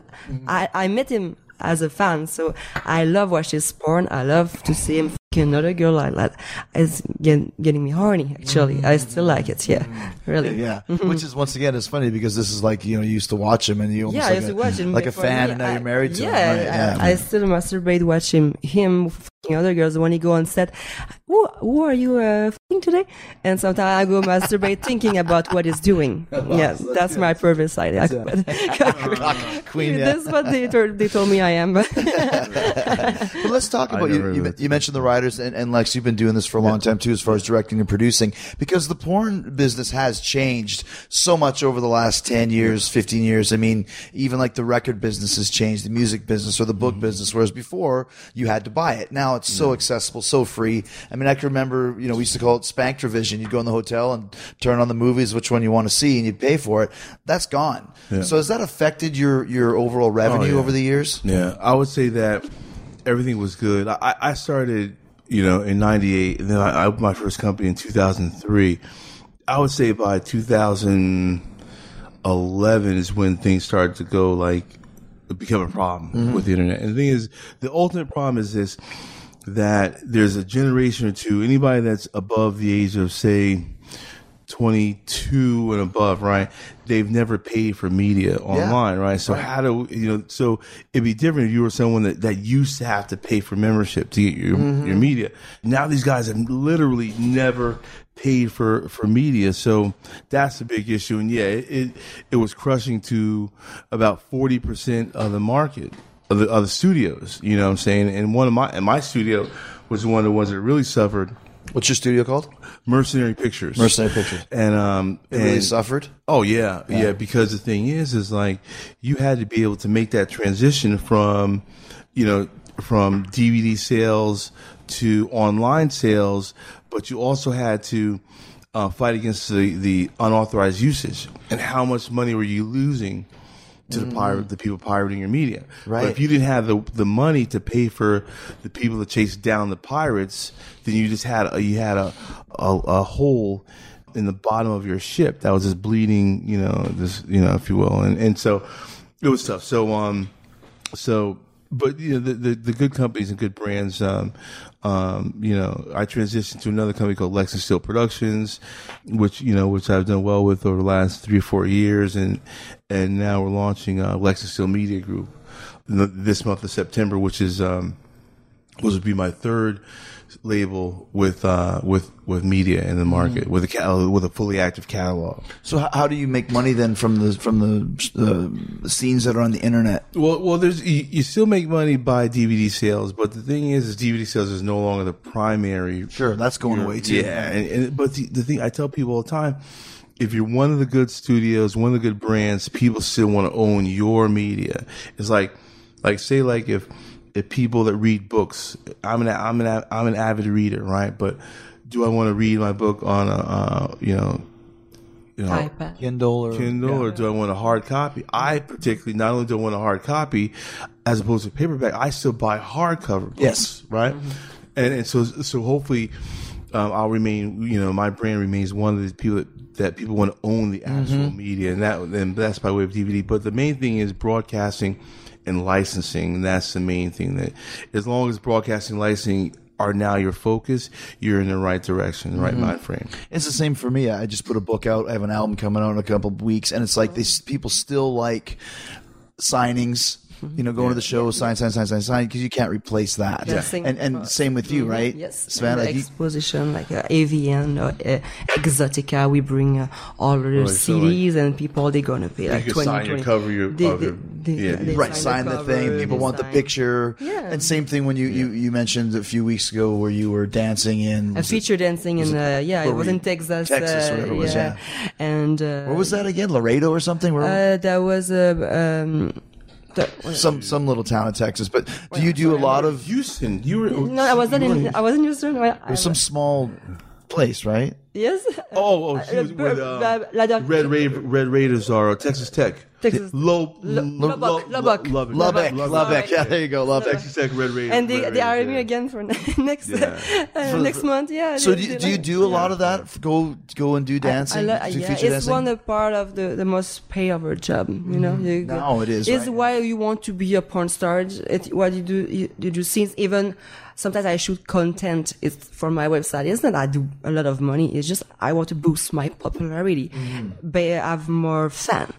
D: I, I met him as a fan so i love watching porn i love to see him another girl like that. It's get, getting me horny actually. I mm. still like it yeah. Mm. Really.
A: Yeah, mm-hmm. which is once again it's funny because this is like you know you used to watch him and you almost
D: yeah,
A: like a,
D: to watch him
A: like a fan
D: me.
A: and now
D: I-
A: you're married to
D: yeah,
A: him. Right? Yeah,
D: I, I still masturbate watching him other girls when he go on set. Who, who are you uh, fucking today? And sometimes I go masturbate thinking about what he's doing. yeah, that's my pervert side. I-
A: Queen. Yeah.
D: That's what they told, they told me I am. But
A: But let's talk about you. You, you mentioned the Riders and, and Lex. You've been doing this for a long time too, as far as directing and producing, because the porn business has changed so much over the last ten years, fifteen years. I mean, even like the record business has changed, the music business or the book
E: Mm-hmm.
A: business. Whereas before you had to buy it. Now it's so accessible, so free. I mean, I can remember, you know, we used to call it Spanktravision. You'd go in the hotel and turn on the movies, which one you want to see, and you'd pay for it. That's gone. So has that affected your your overall revenue
E: Oh, yeah.
A: over the years?
E: Yeah, I would say that everything was good. I, I started, you know, in '98, and then I, I opened my first company in 2003. I would say by 2011 is when things started to go like become a problem mm-hmm. with the internet. And the thing is, the ultimate problem is this: that there's a generation or two, anybody that's above the age of say 22 and above, right? They've never paid for media online, right? So how do you know? So it'd be different if you were someone that, that used to have to pay for membership to get your mm-hmm. your media. Now these guys have literally never paid for for media, so that's a big issue. And yeah, it it, was crushing to about 40 percent of the market of the of the studios. You know what I'm saying? And one of my and my studio was one of the ones that really suffered
A: What's your studio called?
E: Mercenary Pictures.
A: Mercenary Pictures.
E: And um,
A: It really suffered.
E: Oh yeah, yeah, Because the thing is, is like you had to be able to make that transition from, you know, from DVD sales to online sales, but you also had to uh, fight against the, the unauthorized usage. And how much money were you losing to the pirate, the people pirating your media? But
A: Right.
E: if you didn't have the the money to pay for the people to chase down the pirates, then you just had a, you had a, a a hole in the bottom of your ship that was just bleeding, you know, this you know, if you will, and and so it was tough. So um, so but you know the the, the good companies and good brands. Um, um, you know, I transitioned to another company called Lexington Steele Productions, which you know, which I've done well with over the last three or four years, and and now we're launching uh, Lexington Steele Media Group this month of September, which is um, which would be my third label with uh, with with media in the market with a cal- with a fully active catalog.
A: So how, how do you make money then from the from the uh, scenes that are on the internet?
E: Well, well, there's you, you still make money by DVD sales, but the thing is, is DVD sales is no longer the primary.
A: Sure, that's going away too.
E: Yeah, and, and but the, the thing I tell people all the time, if you're one of the good studios, one of the good brands, people still want to own your media. It's like, like say like if if people that read books, I'm an I'm an I'm an avid reader, right? But do I want to read my book on a uh, you know you know
D: iPad.
A: Kindle or
E: Kindle or do I want a hard copy? I particularly not only do I want a hard copy, as opposed to paperback, I still buy hardcover books.
A: Yes.
E: right. And and so so hopefully, um, I'll remain. You know, my brand remains one of the people that, that people want to own the mm-hmm. actual media, and that and that's by way of DVD. But the main thing is broadcasting and licensing. And that's the main thing. That as long as broadcasting, and licensing are now your focus, you're in the right direction, the right mm-hmm. mind frame.
A: It's the same for me. I just put a book out. I have an album coming out in a couple of weeks, and it's like mm-hmm. these people still like signings. You know, going to the show, sign, sign, sign, sign, sign, because you can't replace that.
D: Dancing.
A: And and same with you, right?
D: Yes,
A: Sven.
D: and
A: Like you,
D: exposition like uh, AVN or uh, Exxxotica. We bring uh, all the
E: Right, so, like,
D: CDs and people they're gonna pay like
E: can
D: twenty.
E: sign your cover, your-
D: They-
E: of
D: they-
E: your-
D: they-
E: yeah.
D: they
A: right, sign the thing. People
D: they
A: want the picture.
D: Yeah.
A: And same thing when you, you, you mentioned a few weeks ago where you were dancing in.
D: A
A: was it-
D: feature dancing in uh, yeah, it was in? Texas.
A: Texas,
D: uh,
A: whatever it was, yeah.
D: And uh,
A: Where was that again? Laredo or something? Where,
D: Uh, that was uh, um, the,
A: some some little town in Texas. But do you do a lot of?
E: Houston, you were
D: no, I wasn't in. I wasn't in Houston. I, I,
A: some small place, right?
D: yes.
E: Oh, oh, she was with
D: uh, La- La-
E: Red Ra- Red Raiders are uh, Texas Tech.
D: Texas-
E: Low,
D: Lo- Lubbock, Lubbock.
E: Lubbock,
A: Lubbock,
D: Lubbock.
A: Lubbock. Yeah, there you go, Lubbock.
E: Texas Tech Red Raiders.
D: and they
E: Red
D: they
E: Raiders,
D: me again for next uh, next month. Yeah.
A: So do you, do you do a lot of that? Go go and do dancing?
D: I, I lo- yeah, it's
A: dancing?
D: one of part of the, the most pay of our job. You know, you,
A: Now it is,
D: It's
A: right?
D: why you want to be a porn star. It, what you do, you, you do scenes. Even sometimes I shoot content. It's for my website. It's not I do a lot of money. It's just I want to boost my popularity,
A: Mm-hmm.
D: but have more fan.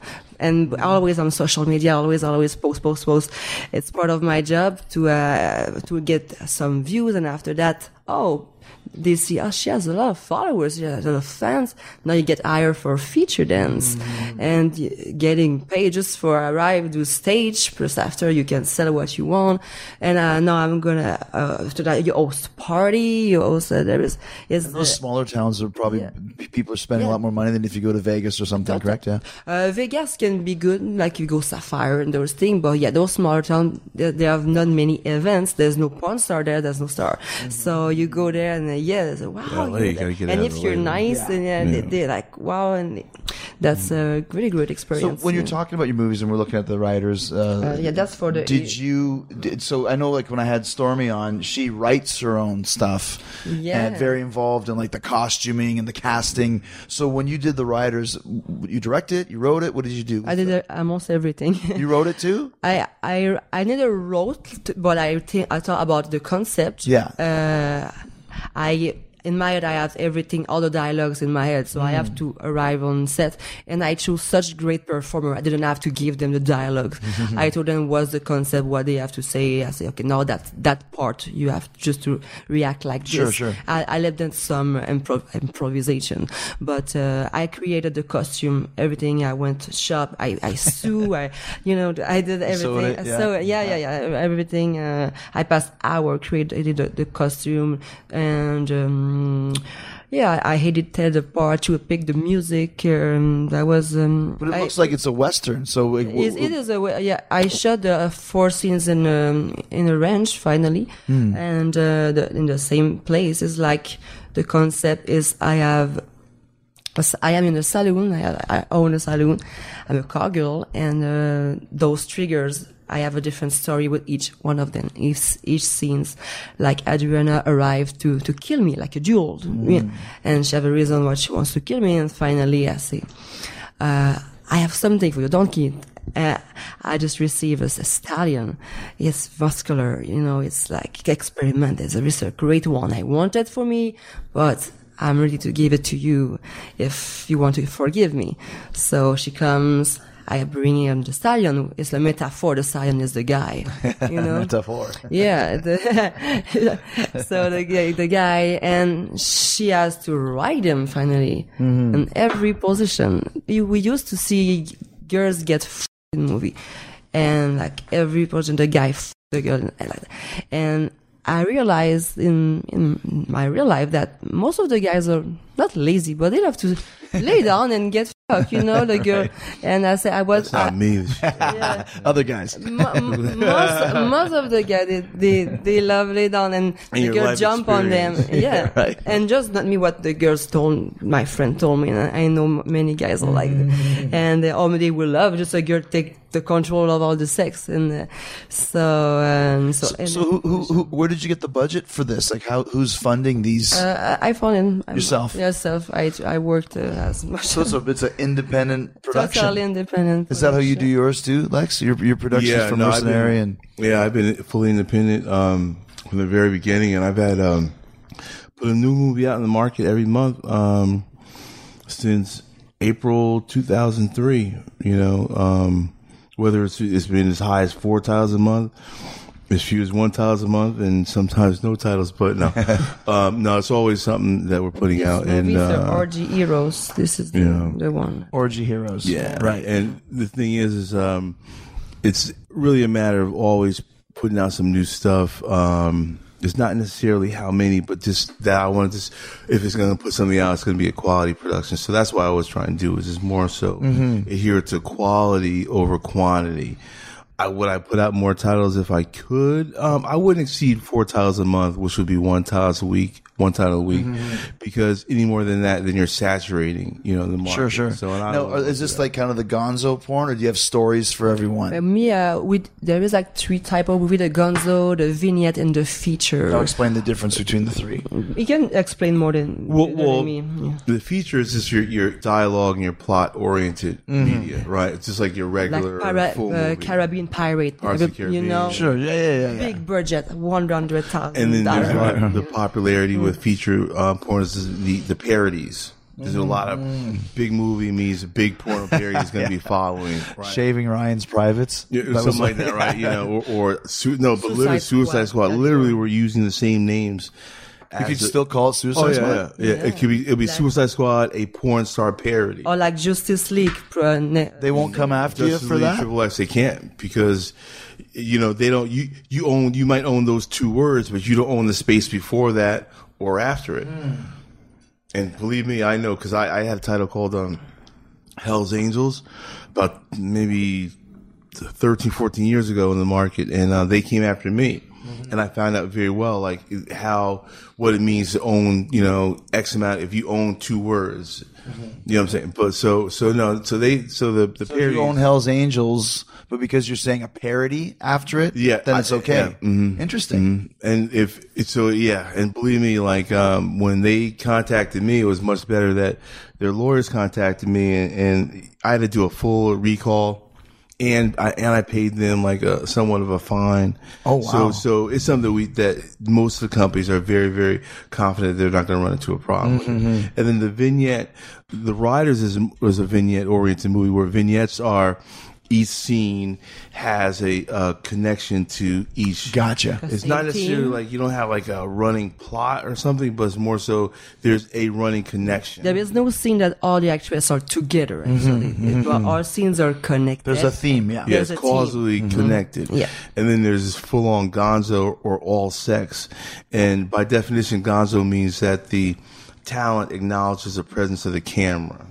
D: And always on social media, always, always post, post, post. It's part of my job to uh, to get some views, and after that, oh, they see, oh, she has a lot of followers, she has a lot of fans. Now you get hired for feature dance and getting paid just for arrive to stage. Plus after you can sell what you want. And uh, now I'm gonna uh, after that you host party. You also there is is
A: Those smaller towns are probably
D: Yeah.
A: people are spending a lot more money than if you go to Vegas or something. Correct? Yeah.
D: Uh, Vegas can be good, like you go Sapphire and those things, but yeah, those smaller towns, they, they have not many events. There's no porn star there, there's no star. So you go there and uh, yeah, there's a, wow.
E: LA,
D: you
E: you
D: know,
E: gotta get
D: and if you're
E: LA.
D: nice, and yeah, They,
E: Yeah.
D: they're like, wow, and that's a really great
A: So
D: experience.
A: when you're talking about your movies and we're looking at the Riders, uh,
D: Uh, yeah, that's for the-
A: Did you? Did, so I know, like when I had Stormy on, she writes her own stuff.
D: Yeah.
A: And very involved in like the costuming and the casting. So when you did the Riders, you directed it, you wrote it. What did you do?
D: I did uh, almost everything.
A: You wrote it too.
D: I I I never wrote, but I think I thought about the concept.
A: Yeah.
D: Uh, I in my head I have everything, all the dialogues in my head, so I
A: Mm.
D: have to arrive on set, and I chose such great performer. I didn't have to give them the dialogue. I told them what's the concept, what they have to say. I say, okay, now that that part you have just to react like
A: Sure,
D: this.
A: sure.
D: I, I left them some improv- improvisation, but uh, I created the costume, everything. I went to shop, I, I sew, I, you know, I did everything.
A: it, yeah.
D: So yeah, yeah, yeah, everything. Uh, I passed hour created the, the costume, and um, um, yeah, I edited the part to pick the music. Um, that was. Um,
H: But it
D: I-
H: looks like it's a western. So it,
D: it, it is a yeah. I shot the four scenes in um, in a ranch finally,
H: Hmm.
D: and uh, the, in the same place. It's like the concept is I have. S- I am in a saloon. I, I own a saloon. I'm a car girl, and uh, those triggers. I have a different story with each one of them. Each each scenes, like Adriana arrived to to kill me, like a duel, yeah. and she have a reason why she wants to kill me. And finally, I say, uh, I have something for you. Don't kill. Uh, I just received a, a stallion. It's muscular, you know, it's like experiment. It's a, a great one. I wanted for me, but I'm ready to give it to you if you want to forgive me. So she comes, I bring him the stallion. It's a metaphor. The stallion is the guy, you know?
H: metaphor.
D: yeah. The so the guy, the guy, and she has to ride him finally mm-hmm. in every position. We used to see girls get f- in movie, and like every position, the guy f- the girl, and like and. I realized in in my real life that most of the guys are not lazy, but they love to lay down and get you know, the girl. And I said I was
E: It's not
D: I-
E: me.
D: yeah.
H: Other guys.
D: M- most most of the guys they, they they love lay down and the girl jump on them yeah
H: Right.
D: and just not me what the girls told my friend told me and I know many guys are like.
H: Mm-hmm.
D: and they, oh they will love just a girl take the control of all the sex and uh, so um so,
H: So,
D: and,
H: so who, who, who, where did you get the budget for this? Like, how, who's funding these?
D: uh, I found him I'm-
H: Yourself?
D: yourself I I worked uh, as much
H: so it's, a, it's an independent production.
D: totally independent
H: Is that how you do yours too, Lex? Your your productions from
E: no, I've
H: Mercenary
E: been-
H: and
E: yeah, I've been fully independent um, from the very beginning, and I've had um, put a new movie out in the market every month um, since April 2003. You know, um, whether it's it's been as high as four titles a month, as few as one titles a month, and sometimes no titles. But no, um, no, it's always something that we're putting out, and
D: Movies are
E: uh,
D: Orgy Heroes. This is the,
E: yeah.
D: the one.
H: Orgy Heroes.
E: yeah,
H: right.
E: And the thing is, is um, it's really a matter of always putting out some new stuff. Um, it's not necessarily how many, but just that I want to just if it's going to put something out, it's going to be a quality production. So that's what I was trying to do is just more so adhere to quality over quantity. I, would I put out more titles if I could? Um, I wouldn't exceed four titles a month, which would be one title a week, one title a week, because any more than that, then you're saturating, you know, the market.
H: Sure, sure.
E: So and I
H: now,
E: don't
H: are-
E: wanna
H: is this
E: that.
H: like kind of the Gonzo porn, or do you have stories for everyone?
D: Uh, me, uh, with there is like three type of movie: the Gonzo, the vignette, and the feature.
H: Now explain the difference between the three.
D: You can explain more than,
E: Well,
D: than
E: well
D: me. Yeah.
E: the feature is just your, your dialogue and your plot oriented media, right? It's just like your
D: Like
E: regular
D: pirate,
E: full
D: uh,
E: movie.
D: Caribbean pirate,
E: Pirates of
D: Every-
E: Caribbean.
D: you know,
H: Sure. Yeah, yeah, yeah. yeah.
D: big budget, one hundred thousand.
E: and then there's a lot of the popularity
D: Mm.
E: With feature um, porn is the the parodies. There's a lot of
D: Mm.
E: big movie means big porno parodies going to be following. Right?
H: Shaving Ryan's privates.
E: Yeah,
H: That was
E: something like that, right? You know, or, or su- no, but literally
D: Suicide
E: Suicide
D: Squad.
E: Squad. Literally, we're using the same names.
H: You could
E: as a-
H: still call it Suicide
E: Oh yeah,
H: Squad.
E: yeah, yeah. It could be. It'll be
D: Like-
E: Suicide Squad, a porn star parody.
D: or like Justice League. Pro, ne-
H: They won't come after
E: Justice
H: you for
E: League
H: that.
E: Triple X, they can't because you know they don't. You you own you might own those two words, but you don't own the space before that or after it. And believe me, I know because I, I had a title called um, Hell's Angels about maybe 13, 14 years ago in the market, and uh, they came after me. And I found out very well, like how what it means to own, you know, X amount. If you own two words, you know what I'm saying. But so so no, so they so the the
H: So if you own Hell's Angels, but because you're saying a parody after it,
E: Yeah,
H: then it's okay.
E: yeah, mhm,
H: Interesting.
E: Mhm. And if it's so, yeah, and believe me, like um, when they contacted me, it was much better that their lawyers contacted me, and, and I had to do a full recall, and I and I paid them like a somewhat of a fine.
H: Oh, wow.
E: so so it's something that we that most of the companies are very very confident they're not going to run into a problem.
H: Mm-hmm.
E: And then the vignette, the Riders is was a vignette oriented movie where vignettes are each scene has a uh, connection to each.
H: Gotcha.
E: It's
D: same
E: not necessarily
D: team.
E: like you don't have like a running plot or something, but it's more so there's a running connection.
D: There is no scene that all the actresses are together. Mm-hmm, actually, mm-hmm, It- well, mm-hmm. all scenes are connected.
H: There's a theme, yeah.
E: Yeah,
D: There's
E: it's
D: a team.
E: causally connected.
D: Yeah.
E: And then there's this full on gonzo or all sex. And by definition, gonzo means that the talent acknowledges the presence of the camera.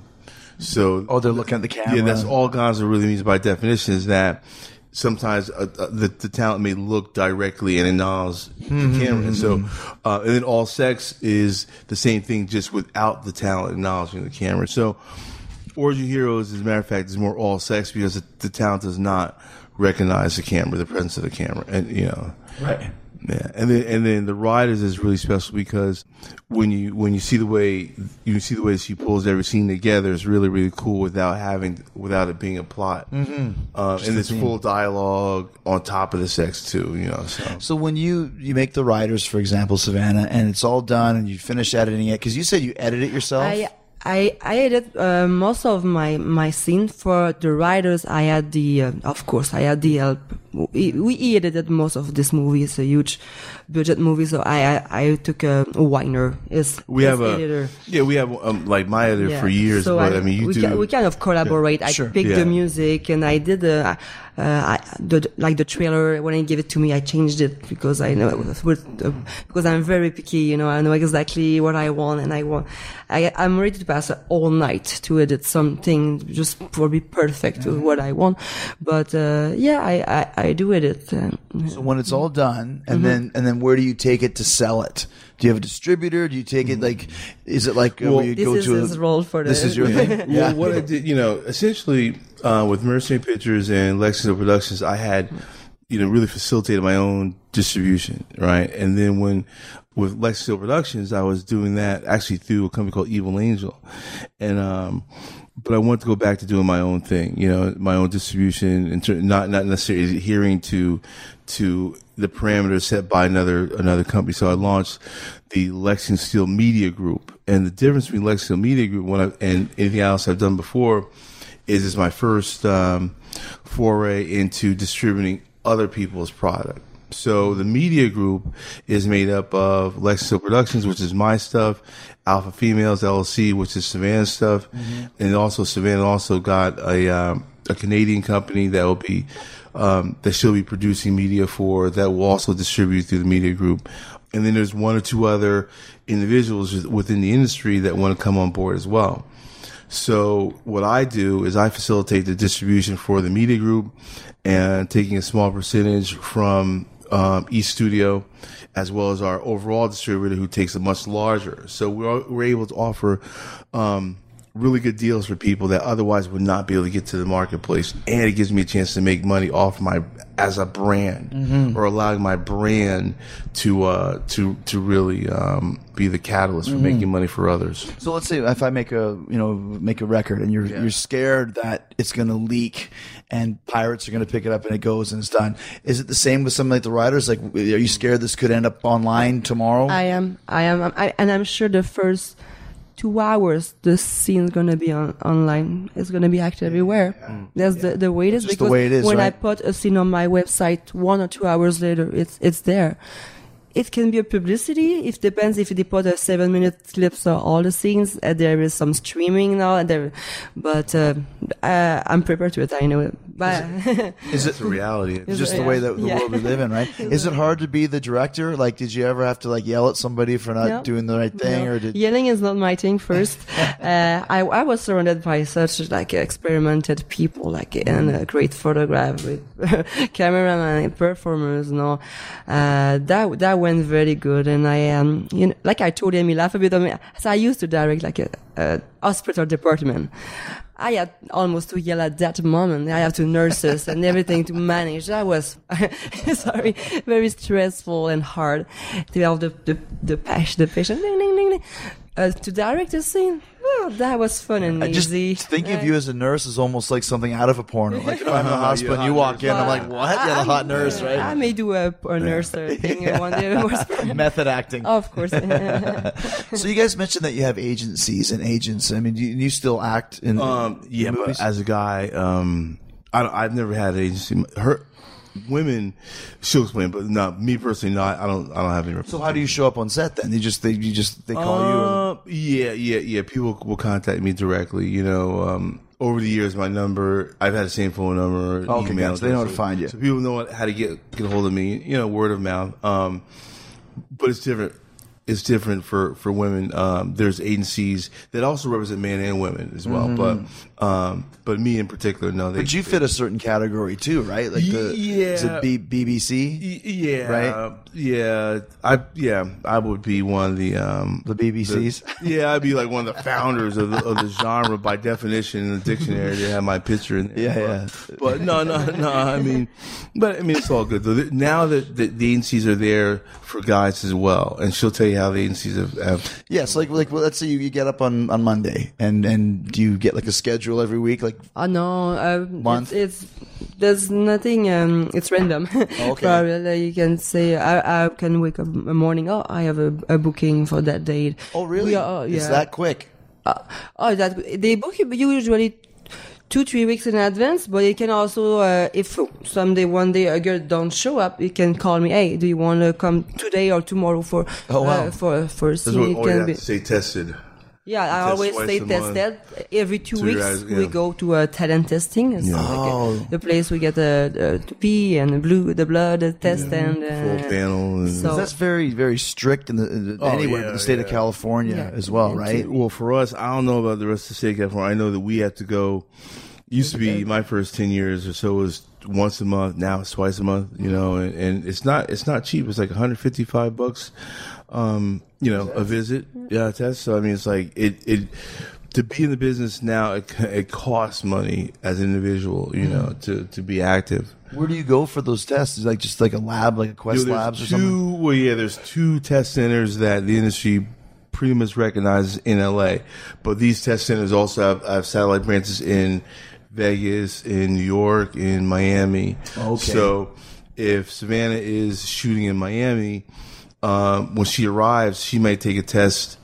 E: So,
H: Oh, they're looking at the camera.
E: yeah, that's all gonzo really means by definition is that sometimes uh, uh, the, the talent may look directly and acknowledge
H: Mm-hmm,
E: the camera. And so, uh, and then all sex is the same thing just without the talent acknowledging the camera. So, Orgy Heroes, as a matter of fact, is more all sex because the, the talent does not recognize the camera, the presence of the camera, and you know,
H: right.
E: Yeah. And then and then the Riders is really special because when you when you see the way you see the way she pulls every scene together, it's really really cool without having without it being a plot. Mm-hmm. Um, and it's full dialogue on top of the sex too. You know, so.
H: So when you you make the Riders, for example, Savannah, and it's all done, and you finish editing it, because you said you edit it yourself.
D: I I I edit uh, most of my my scene for the Riders. I had the uh, of course I had the help. We, we edited most of this movie. It's a huge budget movie, so I I, I took a, a Weiner. Is
E: We
D: is
E: have a
D: editor.
E: yeah, we have um, like my editor for years,
D: So
E: but I, mean you
D: we,
E: do
D: Can, we kind of collaborate. I
H: Sure.
D: picked
E: Yeah.
D: the music and I did the, uh, I, the like the trailer. When I gave it to me, I changed it because I know it was with, uh, because I'm very picky. You know, I know exactly what I want, and I want. I I'm ready to pass all night to edit something just for be perfect to what I want. But uh, yeah, I, I I do edit. Uh,
H: so when it's all done, and
D: Mm-hmm.
H: then and then where do you take it to sell it? Do you have a distributor? Do you take it like? Is it like uh,
E: Well,
H: you
D: this
H: go
D: is
H: to
D: his
H: a,
D: role for
H: This
D: the-
H: is your thing.
E: Well, what I did, you know, essentially uh, with Mercenary Pictures and Lexington Productions, I had, you know, really facilitated my own distribution, right? And then when with Lexington Productions, I was doing that actually through a company called Evil Angel, and um, but I wanted to go back to doing my own thing, you know, my own distribution, and not not necessarily adhering to to the parameters set by another another company. So I launched the Lexington Steele Media Group, and the difference between Lexington Media Group when I, and anything else I've done before is it's my first um, foray into distributing other people's product. So the media group is made up of Lexington Productions, which is my stuff, Alpha Females LLC, which is Savannah's stuff, and also Savannah also got a um, a Canadian company that will be um, that she'll be producing media for that will also distribute through the media group. And then there's one or two other individuals within the industry that want to come on board as well. So what I do is I facilitate the distribution for the media group and taking a small percentage from um, studio as well as our overall distributor who takes a much larger. So we're, we're able to offer um, really good deals for people that otherwise would not be able to get to the marketplace. And it gives me a chance to make money off my as a brand or allowing my brand to uh, to to really um, be the catalyst for making money for others.
H: So let's say if I make a you know make a record and you're you're scared that it's going to leak and pirates are going to pick it up and it goes and it's done. Is it the same with something like the Riders? Like, are you scared this could end up online tomorrow?
D: I am, I am, I, and I'm sure the first two hours the scene's gonna be on online. It's gonna be active everywhere. That's the the way it is.
H: just the
D: because
H: way it is,
D: when I put a scene on my website, one or two hours later, it's it's there. It can be a publicity. It depends if they put a seven minute clips of all the scenes. Uh, there is some streaming now, and there, but uh, uh, I'm prepared to it. I know it. But
H: Is it
E: a reality.
H: It's just the way that the
D: Yeah.
H: world we live in, right? Is it hard to be the director? Like, did you ever have to like yell at somebody for not
D: No.
H: doing the right thing,
D: No.
H: or did?
D: yelling is not my thing first uh, I, I was surrounded by such like experimented people like and a great photograph with cameraman and performers know uh, that that went very good and I um you know like I told him he laughed a bit me so I used to direct like a, a hospital department I had almost to yell at that moment. I have to nurses and everything to manage. That was, sorry, very stressful and hard to have the the the, patient, the patient ding, ding, ding, ding. Uh, to direct a scene. Well, that was fun and
H: I just
D: easy.
H: thinking of you as a nurse is almost like something out of a porno. Like if I'm in the hospital and you walk in, I'm like, what? You're the hot nurse, right?
D: I may do a, a nurse or thing one day. It was-
H: Method acting.
D: Oh, of course.
H: So you guys mentioned that you have agencies and agents. I mean, do you, you still act in
E: Um, yeah,
H: movies?
E: but as a guy, um, I, I've never had an agency. Her women, she'll explain, but not me personally. Not I don't. I don't have any.
A: So how do you show up on set then? They just they you just they call you. Or,
E: Uh, yeah, yeah, yeah. People will contact me directly. You know, um, over the years, my number, I've had the same phone number.
A: Okay,
E: email
A: gotcha. They know how to find you.
E: So people know how to get get a hold of me. You know, word of mouth. Um, but it's different. It's different for for women. Um, there's agencies that also represent men and women as well. But um, but me in particular, no. They,
A: Mm-hmm. but you fit a certain category too, right? Like the is
E: Yeah.
A: it B- BBC?
E: Y- Yeah,
A: Right?
E: Yeah, I yeah, I would be one of the um
A: The BBCs?
E: yeah, I'd be like one of the founders of the, of the genre by definition in the dictionary. They have my picture in there.
A: Yeah,
E: but,
A: yeah.
E: But no, no, no. I mean, but I mean, it's all good though. Now that the, the agencies are there for guys as well, and she'll tell you how the agencies have. have
A: Yes, like like well, let's say you, you get up on, on Monday and and do you get like a schedule every week? Like
D: Oh no, uh,
A: Month?
D: It's, it's there's nothing. Um, it's random.
A: Okay.
D: Probably you can say I, I can wake up a morning. Oh, I have a, a booking for that date.
A: oh really?
D: We are, oh, yeah.
A: Is that quick?
D: Oh, that they book you usually two three weeks in advance. But you can also, uh, if someday one day a girl don't show up, you can call me. Hey, do you want to come today or tomorrow for
A: Oh, wow.
D: uh, for for a
E: that's
D: scene? It can be-
E: to say tested.
D: Yeah, I always
E: say
D: stay that. Every two
E: So you
D: weeks
E: guys-
D: we go to a talent testing. It's like
A: Oh.
D: the place we get the, the, to pee and the blue, the blood test and
E: Full
D: uh,
E: panel. And,
D: so-
A: That's very very strict in the, in the
E: Oh,
A: anywhere
E: yeah,
A: but the state of. California
D: Yeah.
A: as well, right?
E: Well, for us, I don't know about the rest of the state of California. I know that we have to go. Used to be my first ten years or so was once a month. Now it's twice a month. You know, and, and it's not it's not cheap. It's like 155 bucks. Um, you know, a visit. Yeah, test. So I mean, it's like it it to be in the business now. It, it costs money as an individual. You know, to to be active.
A: Where do you go for those tests? Is it like just like a lab, like a Quest
E: Yo,
A: Labs or
E: two,
A: something?
E: Well, yeah, there's two test centers that the industry pretty much recognizes in LA, but these test centers also have, have satellite branches in Vegas, in New York, in Miami.
A: Okay.
E: So if Savannah is shooting in Miami, um, when she arrives, she may take a test.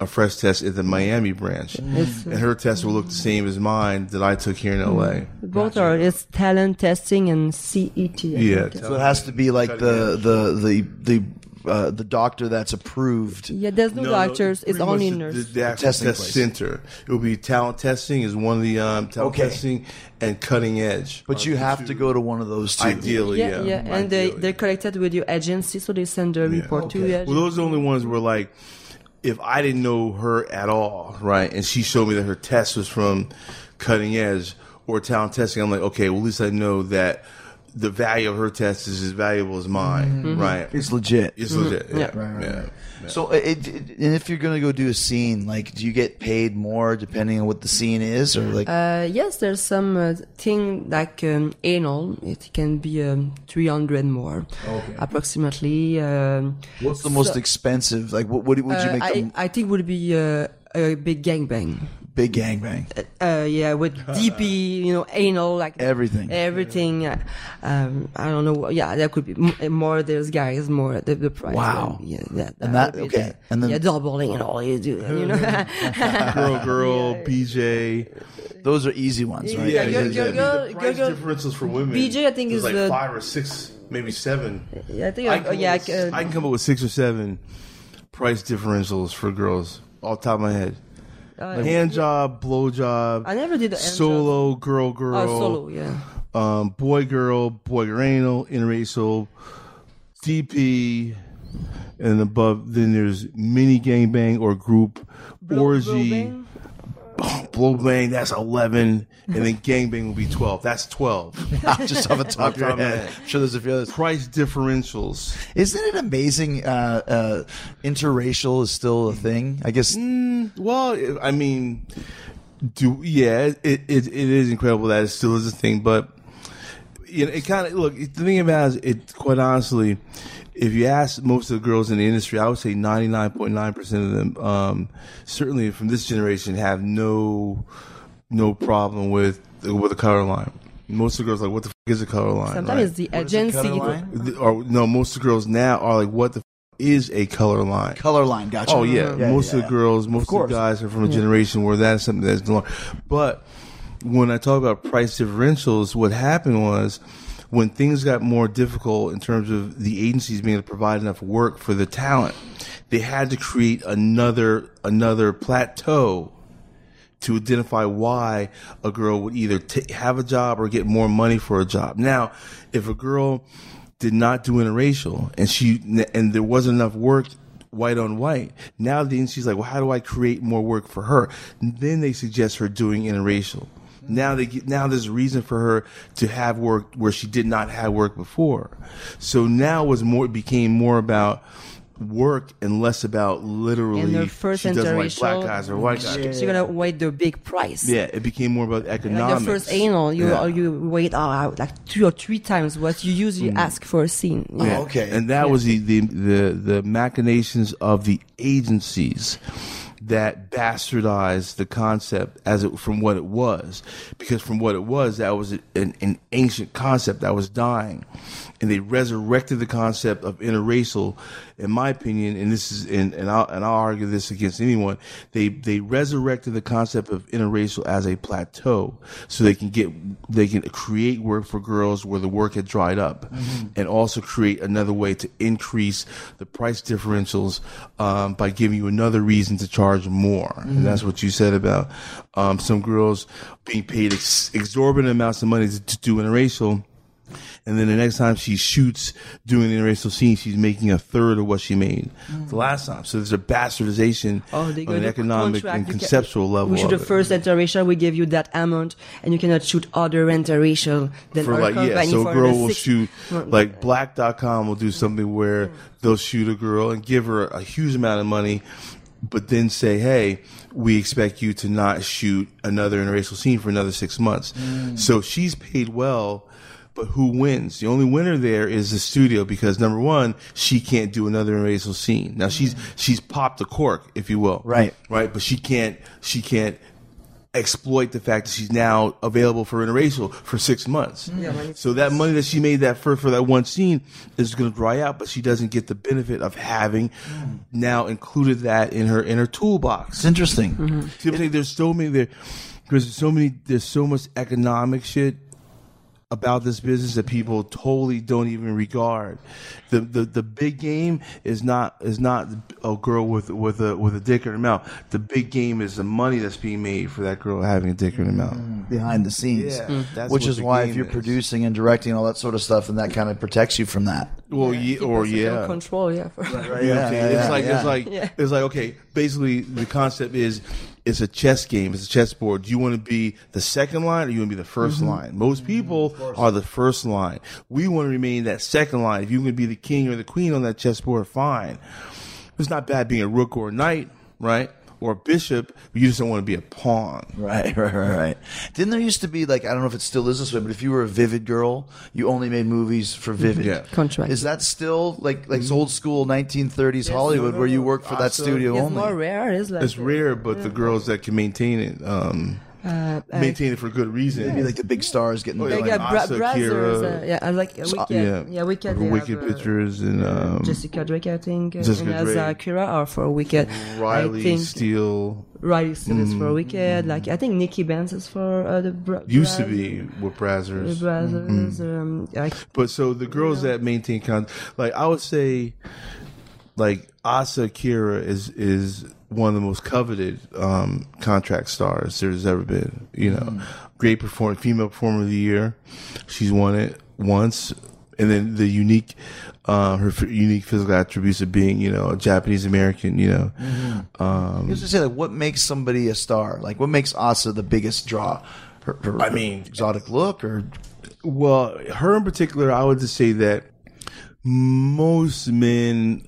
E: A fresh test at the Miami branch,
D: It's-
E: and her test will look the same as mine that I took here in LA.
D: both are it's talent testing and CET. I
E: Yeah.
A: So it has to be like the the the the uh, the doctor that's approved.
D: yeah. There's no, doctors. it's only
E: much
D: nurse.
E: The, the actual
A: Testing
E: test
A: place.
E: center. It will be talent testing is one of the um, talent
A: Okay.
E: testing and cutting edge.
A: But you have to go to one of those two.
E: Ideally,
D: yeah,
E: yeah.
D: yeah, and they, they're connected with your agency, so they send a report to you.
E: Well, those are the only ones where like, if I didn't know her at all, right, and she showed me that her test was from cutting edge or talent testing, I'm like, okay, well at least I know that the value of her test is as valuable as mine, right?
A: It's legit.
E: It's legit. Yeah.
D: Yeah.
A: Right, right,
E: yeah.
A: right. So, it, it, and if you're going to go do a scene, like, do you get paid more depending on what the scene is, or like?
D: Uh, yes, there's some uh, thing like um, anal. It can be um, 300 more, approximately. Um,
A: what's the most expensive? Like, what would, would you
D: uh,
A: make
D: I,
A: the
D: I think would be uh, a big gangbang.
A: Big gangbang?
D: Uh, yeah, with DP, you know, anal, like
A: Everything.
D: everything. Uh, um, I don't know. Yeah, that could be m- more. There's guys more the, the price.
A: Wow.
D: Yeah, that,
A: And that-
D: would
A: okay.
D: the-
A: And then-
D: yeah, doubling and all you do. You know.
E: Girl, girl, BJ.
A: Those are easy ones, right?
D: Yeah,
E: Yeah,
D: girl-
E: yeah,
D: girl-
E: yeah.
D: girl-
E: the price
D: girl- girl-
E: differentials for women.
D: BJ, I think,
E: is
D: is
E: like
D: the-
E: five or six, maybe seven.
D: yeah, I think.
E: I
D: uh,
E: can,
D: yeah,
E: with,
D: I can-
E: I can come up with six or seven price differentials for girls off the top of my head.
D: Uh,
E: Hand job, blow job,
D: I never did the
E: solo, girl, girl,
D: Oh, solo. Yeah.
E: um, boy, girl, boy, girl, anal, interracial, DP, and above. Then there's mini gangbang or group orgy.
D: Blowbang?
E: Blow bang, that's 11. And then gangbang will be 12. That's 12.
A: Just off the top of your
E: Off the top of my
A: head. I'm sure there's a few others.
E: Price differentials.
A: Isn't it amazing? Uh, uh, interracial is still a thing. I guess.
E: Well, I mean, do yeah, it it, it is incredible that it still is a thing, but you know, it kind of look. The thing about it, is, it quite honestly, if you ask most of the girls in the industry, I would say ninety nine point nine percent of them, um, certainly from this generation, have no no problem with with a color line. Most of the girls are like, what the f- is a color line?
D: Sometimes
E: right?
D: it's the
A: What is a
D: agency.
A: line?
E: Or no, most of the girls now are like, what the f- is a color line?
A: Color line, gotcha.
E: Oh yeah, most of the girls, most of,
A: course.
E: the guys are from a generation where that is something that's normal. But when I talk about price differentials, what happened was when things got more difficult in terms of the agencies being able to provide enough work for the talent, they had to create another another plateau to identify why a girl would either t- have a job or get more money for a job. Now, if a girl did not do interracial and she and there wasn't enough work white on white, now the agency's like, well, how do I create more work for her? Then they suggest her doing interracial. Now they get, now there's a reason for her to have work where she did not have work before. So now it was more became more about work and less about literally
D: And the first
E: she doesn't like
D: interracial,
E: black guys or white guys.
D: So you're gonna wait the big price.
E: Yeah, it became more about
D: Like the first anal, you
E: Yeah.
D: you wait uh, like two or three times what you usually
E: Mm.
D: ask for a scene. you know.
H: okay.
E: And that was the, the the the machinations of the agencies that bastardized the concept as it from what it was, because from what it was, that was an, an ancient concept that was dying, and they resurrected the concept of interracial. In my opinion, and this is and, and I'll and I'll argue this against anyone. They they resurrected the concept of interracial as a plateau, so they can get they can create work for girls where the work had dried up, and also create another way to increase the price differentials um, by giving you another reason to charge more. And that's what you said about um, some girls being paid ex- exorbitant amounts of money to, to do interracial. And then the next time she shoots doing the interracial scene, she's making a third of what she made the last time. So there's a bastardization
D: Oh,
E: on an economic
D: contract.
E: and
D: You can-
E: conceptual level.
D: We shoot the first interracial, we give you that amount, and you cannot shoot other interracial. Then
E: for like yeah, so
D: for
E: a girl will
D: six-
E: shoot like black.com will do something where they'll shoot a girl and give her a huge amount of money but then say hey we expect you to not shoot another interracial scene for another six months mm. so she's paid well but who wins? The only winner there is the studio because number one, she can't do another interracial scene. Now she's she's popped the cork, if you will.
H: Right.
E: Right. But she can't she can't exploit the fact that she's now available for interracial for six months. Mm-hmm. Yeah, so that money that she made that for for that one scene is going to dry out, but she doesn't get the benefit of having mm. now included that in her in her toolbox.
H: It's interesting.
E: See what I'm saying? There's so many there because there's so many there's so much economic shit about this business that people totally don't even regard. The the, the big game is not is not a girl with with a with a dick in her mouth. The big game is the money that's being made for that girl having a dick in her mouth.
H: behind the scenes.
E: Yeah, Mm. that's
H: Which is why if you're
E: is.
H: producing and directing all that sort of stuff, and that kind of protects you from that.
E: Well, yeah, or
D: Keep us under
E: yeah.
D: control, yeah.
E: You know what I'm
H: Yeah, yeah,
E: it's
H: yeah,
E: like
H: yeah.
E: it's like
D: Yeah.
E: it's like okay. Basically, the concept is it's a chess game. It's a chessboard. Do you want to be the second line or you want to be the 1st mm-hmm. line? Most mm-hmm. people are the first line. We want to remain that second line. If you want to be the king or the queen on that chessboard, fine. It's not bad being a rook or a knight, right? Or a bishop. But you just don't want to be a pawn.
H: Right, right, right, right. Didn't there used to be like I don't know if it still is this way, but if you were a Vivid girl, you only made movies for Vivid.
E: Yeah.
D: Contract.
H: Is that still like like old school 1930s Hollywood where you work for that
E: Also-
H: studio
D: It's
H: only?
D: more rare. It's like
E: It's rare, but the girls that can maintain it, um, maintain it for good reason.
H: Maybe like the big stars getting
E: Oh,
H: the
E: yeah,
D: Like
E: like
D: uh, bra-
E: Kira,
D: uh, yeah, I like uh, Wicked,
E: yeah,
D: yeah, Wicked,
E: for
D: they
E: Wicked
D: have, uh,
E: Pictures and um,
D: Jessica Drake, I think, uh,
E: Jessica
D: and as
E: Drake.
D: uh, Kira are for Wicked.
E: Riley
D: I think
E: Steele
D: Riley Steele is
E: Mm.
D: for Wicked. Like I think Nikki Benz is for uh, the bro-
E: used to be with
D: The
E: Brazzers.
D: brothers. Um, like,
E: But so the girls that maintain con, like I would say, like Asa Akira is is one of the most coveted um, contract stars there's ever been. You know, great performer, female performer of the year. She's won it once, and then the unique. Uh, her f- unique physical attributes of being, you know, a Japanese American, you know,
H: I was to say like what makes somebody a star? Like what makes Asa the biggest draw? Her, her,
E: I mean-
H: exotic look or
E: Well, her in particular, I would just say that most men,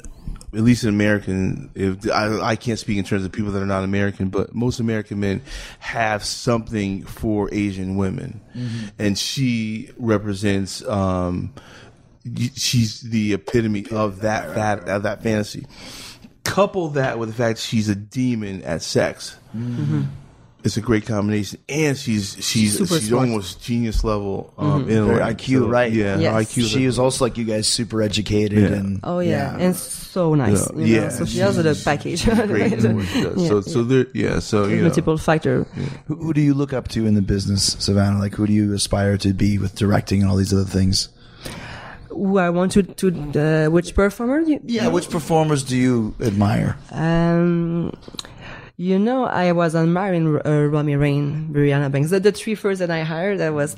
E: at least in American, if I, I can't speak in terms of people that are not American, but most American men have something for Asian women, and she represents. Um, she's the epitome of that fat, of that fantasy. Couple that with the fact she's a demon at sex. It's a great combination, and she's she's
D: Super
E: she's
D: smart.
E: almost genius level um, in
H: Her
E: like,
H: IQ, right.
E: Yeah, her
D: Yes.
E: IQ.
H: She is also like you guys, super educated
E: Yeah.
H: and
D: Oh yeah, and so nice.
E: Yeah.
D: you know,
E: Yeah,
D: so she has the
E: she's
D: package.
E: great in what she does.
D: Yeah,
E: so so there, yeah. So you know,
D: multiple factor.
H: Who, who do you look up to in the business, Savannah? Like, who do you aspire to be with directing and all these other things?
D: Who I want to to uh, which performer? You,
H: Yeah, which performers do you admire?
D: Um, you know, I was admiring uh, Romy Rain, Briana Banks. The, the three first that I hired, that was,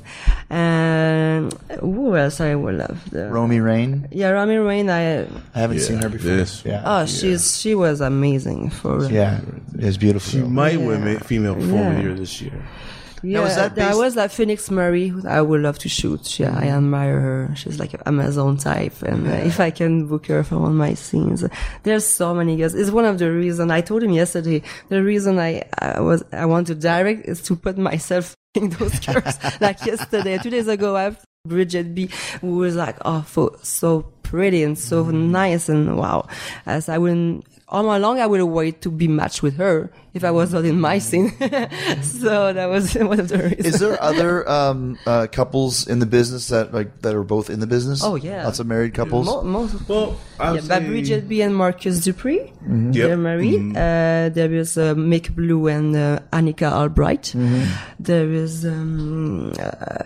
D: um, who else I would love? The,
H: Romy Rain.
D: yeah, Romy Rain. I
H: I haven't seen her before.
E: this.
H: Yeah,
D: oh, she's she was amazing for
H: yeah, it's beautiful.
E: she might
D: Yeah.
E: win ma- female performer
D: Yeah.
E: of this year.
D: Yeah,
H: was that
D: there was like Phoenix Marie. who I would love to shoot. Yeah, I admire her. She's like an Amazon type, and uh, if I can book her for one of my scenes, there's so many girls. It's one of the reasons I told him yesterday. The reason I, I was I want to direct is to put myself in those girls. like yesterday, two days ago, I have Bridget B, who was like, oh, so, so pretty and so nice and wow. As I wouldn't. All my long, I would wait to be matched with her if I was not in my scene. so that was one of the reasons.
H: Is there other um, uh, couples in the business that like that are both in the business?
D: Oh, yeah.
H: lots of married couples.
D: Mo- most,
E: Well, I
D: yeah, but Bridget B and Marcus Dupree,
H: Mm-hmm.
D: they're
E: Yep.
D: married. Uh, there is uh, Mick Blue and uh, Anikka Albrite.
H: Mm-hmm.
D: There is um, uh,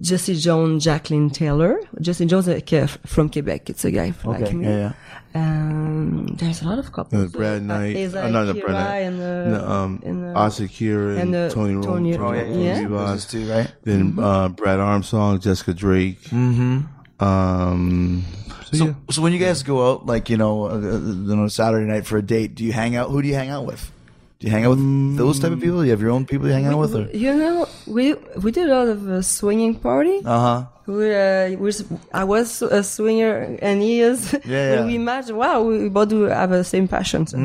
D: Jessy Jones, Jacqueline Taylor. Jessy Jones uh, Ke- from Quebec. It's a guy like
H: Okay,
D: me.
H: yeah, yeah.
D: Um, there's a lot of couples.
E: Uh, Brad Knight,
D: Isaiah
E: uh, not the Brad Knight,
D: and, uh,
E: no, um,
D: and, uh,
E: Asa and,
D: and, uh,
E: Tony Romo,
D: Tony-
H: Oh yeah,
D: Yeah.
H: yeah. business too, right?
E: Then uh, Brad Armstrong, Jessica Drake. Mm-hmm. Um, so,
H: So,
E: yeah.
H: so when you guys go out, like you know, uh, uh, on Saturday night for a date, do you hang out? Who do you hang out with? Do you hang out with those type of people? Do you have your own people you hang out with? Or?
D: You know, we we did a lot of uh, swinging party.
H: Uh huh.
D: We, uh, we, I was a swinger and he is.
H: Yeah,
D: When we
H: yeah.
D: match, wow, we both have the same passion. So,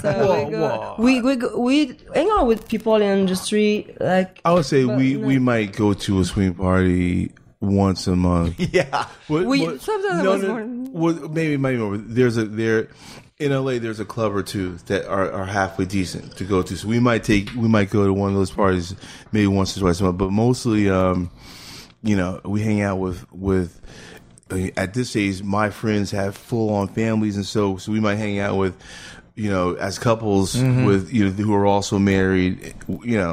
D: so we, go, we, we, go, we hang out with people in the industry. Like,
E: I would say
D: but
E: we,
D: no.
E: we might go to a swing party once a month.
H: Yeah.
E: What,
D: We-
E: what-
D: sometimes it
E: no,
D: was
E: no,
D: more-
E: well, maybe maybe more. There's a there in LA. There's a club or two that are, are halfway decent to go to. So we might take we might go to one of those parties maybe once or twice a month. But mostly, um, you know, we hang out with with. uh, At this age, my friends have full on families, and so so we might hang out with, you know, as couples
D: Mm-hmm.
E: with you know who are also married, you know,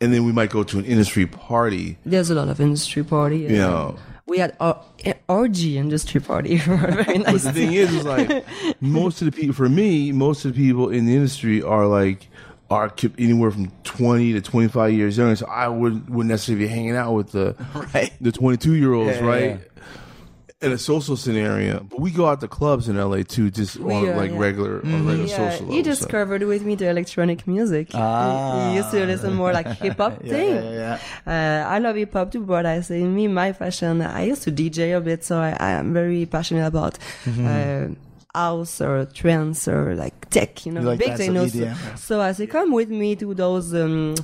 E: and then we might go to an industry party,
D: there's a lot of industry party.
E: you know.
D: We had our orgy industry party. Very
E: But
D: nice.
E: the thing is, is like most of the people. For me, most of the people in the industry are like are ki- anywhere from twenty to twenty five years younger. So I wouldn't wouldn't necessarily be hanging out with the
H: Right.
E: the twenty two year olds,
H: Yeah, yeah,
E: right? In a social scenario, but we go out to clubs in LA too, just
D: We,
E: on
D: uh,
E: like
D: yeah.
E: regular on regular
D: Yeah,
E: social.
D: he
E: level, so.
D: discovered with me the electronic music.
H: Ah.
D: He used to listen more like hip hop
H: Yeah,
D: thing.
H: yeah, yeah.
D: Uh, I love hip hop too, but I say me, my fashion. I used to DJ a bit, so I, I am very passionate about
H: Mm-hmm.
D: uh, house or trance or like tech, you know,
H: like
D: big
H: that, so
D: techno. So I say, come with me to those, um,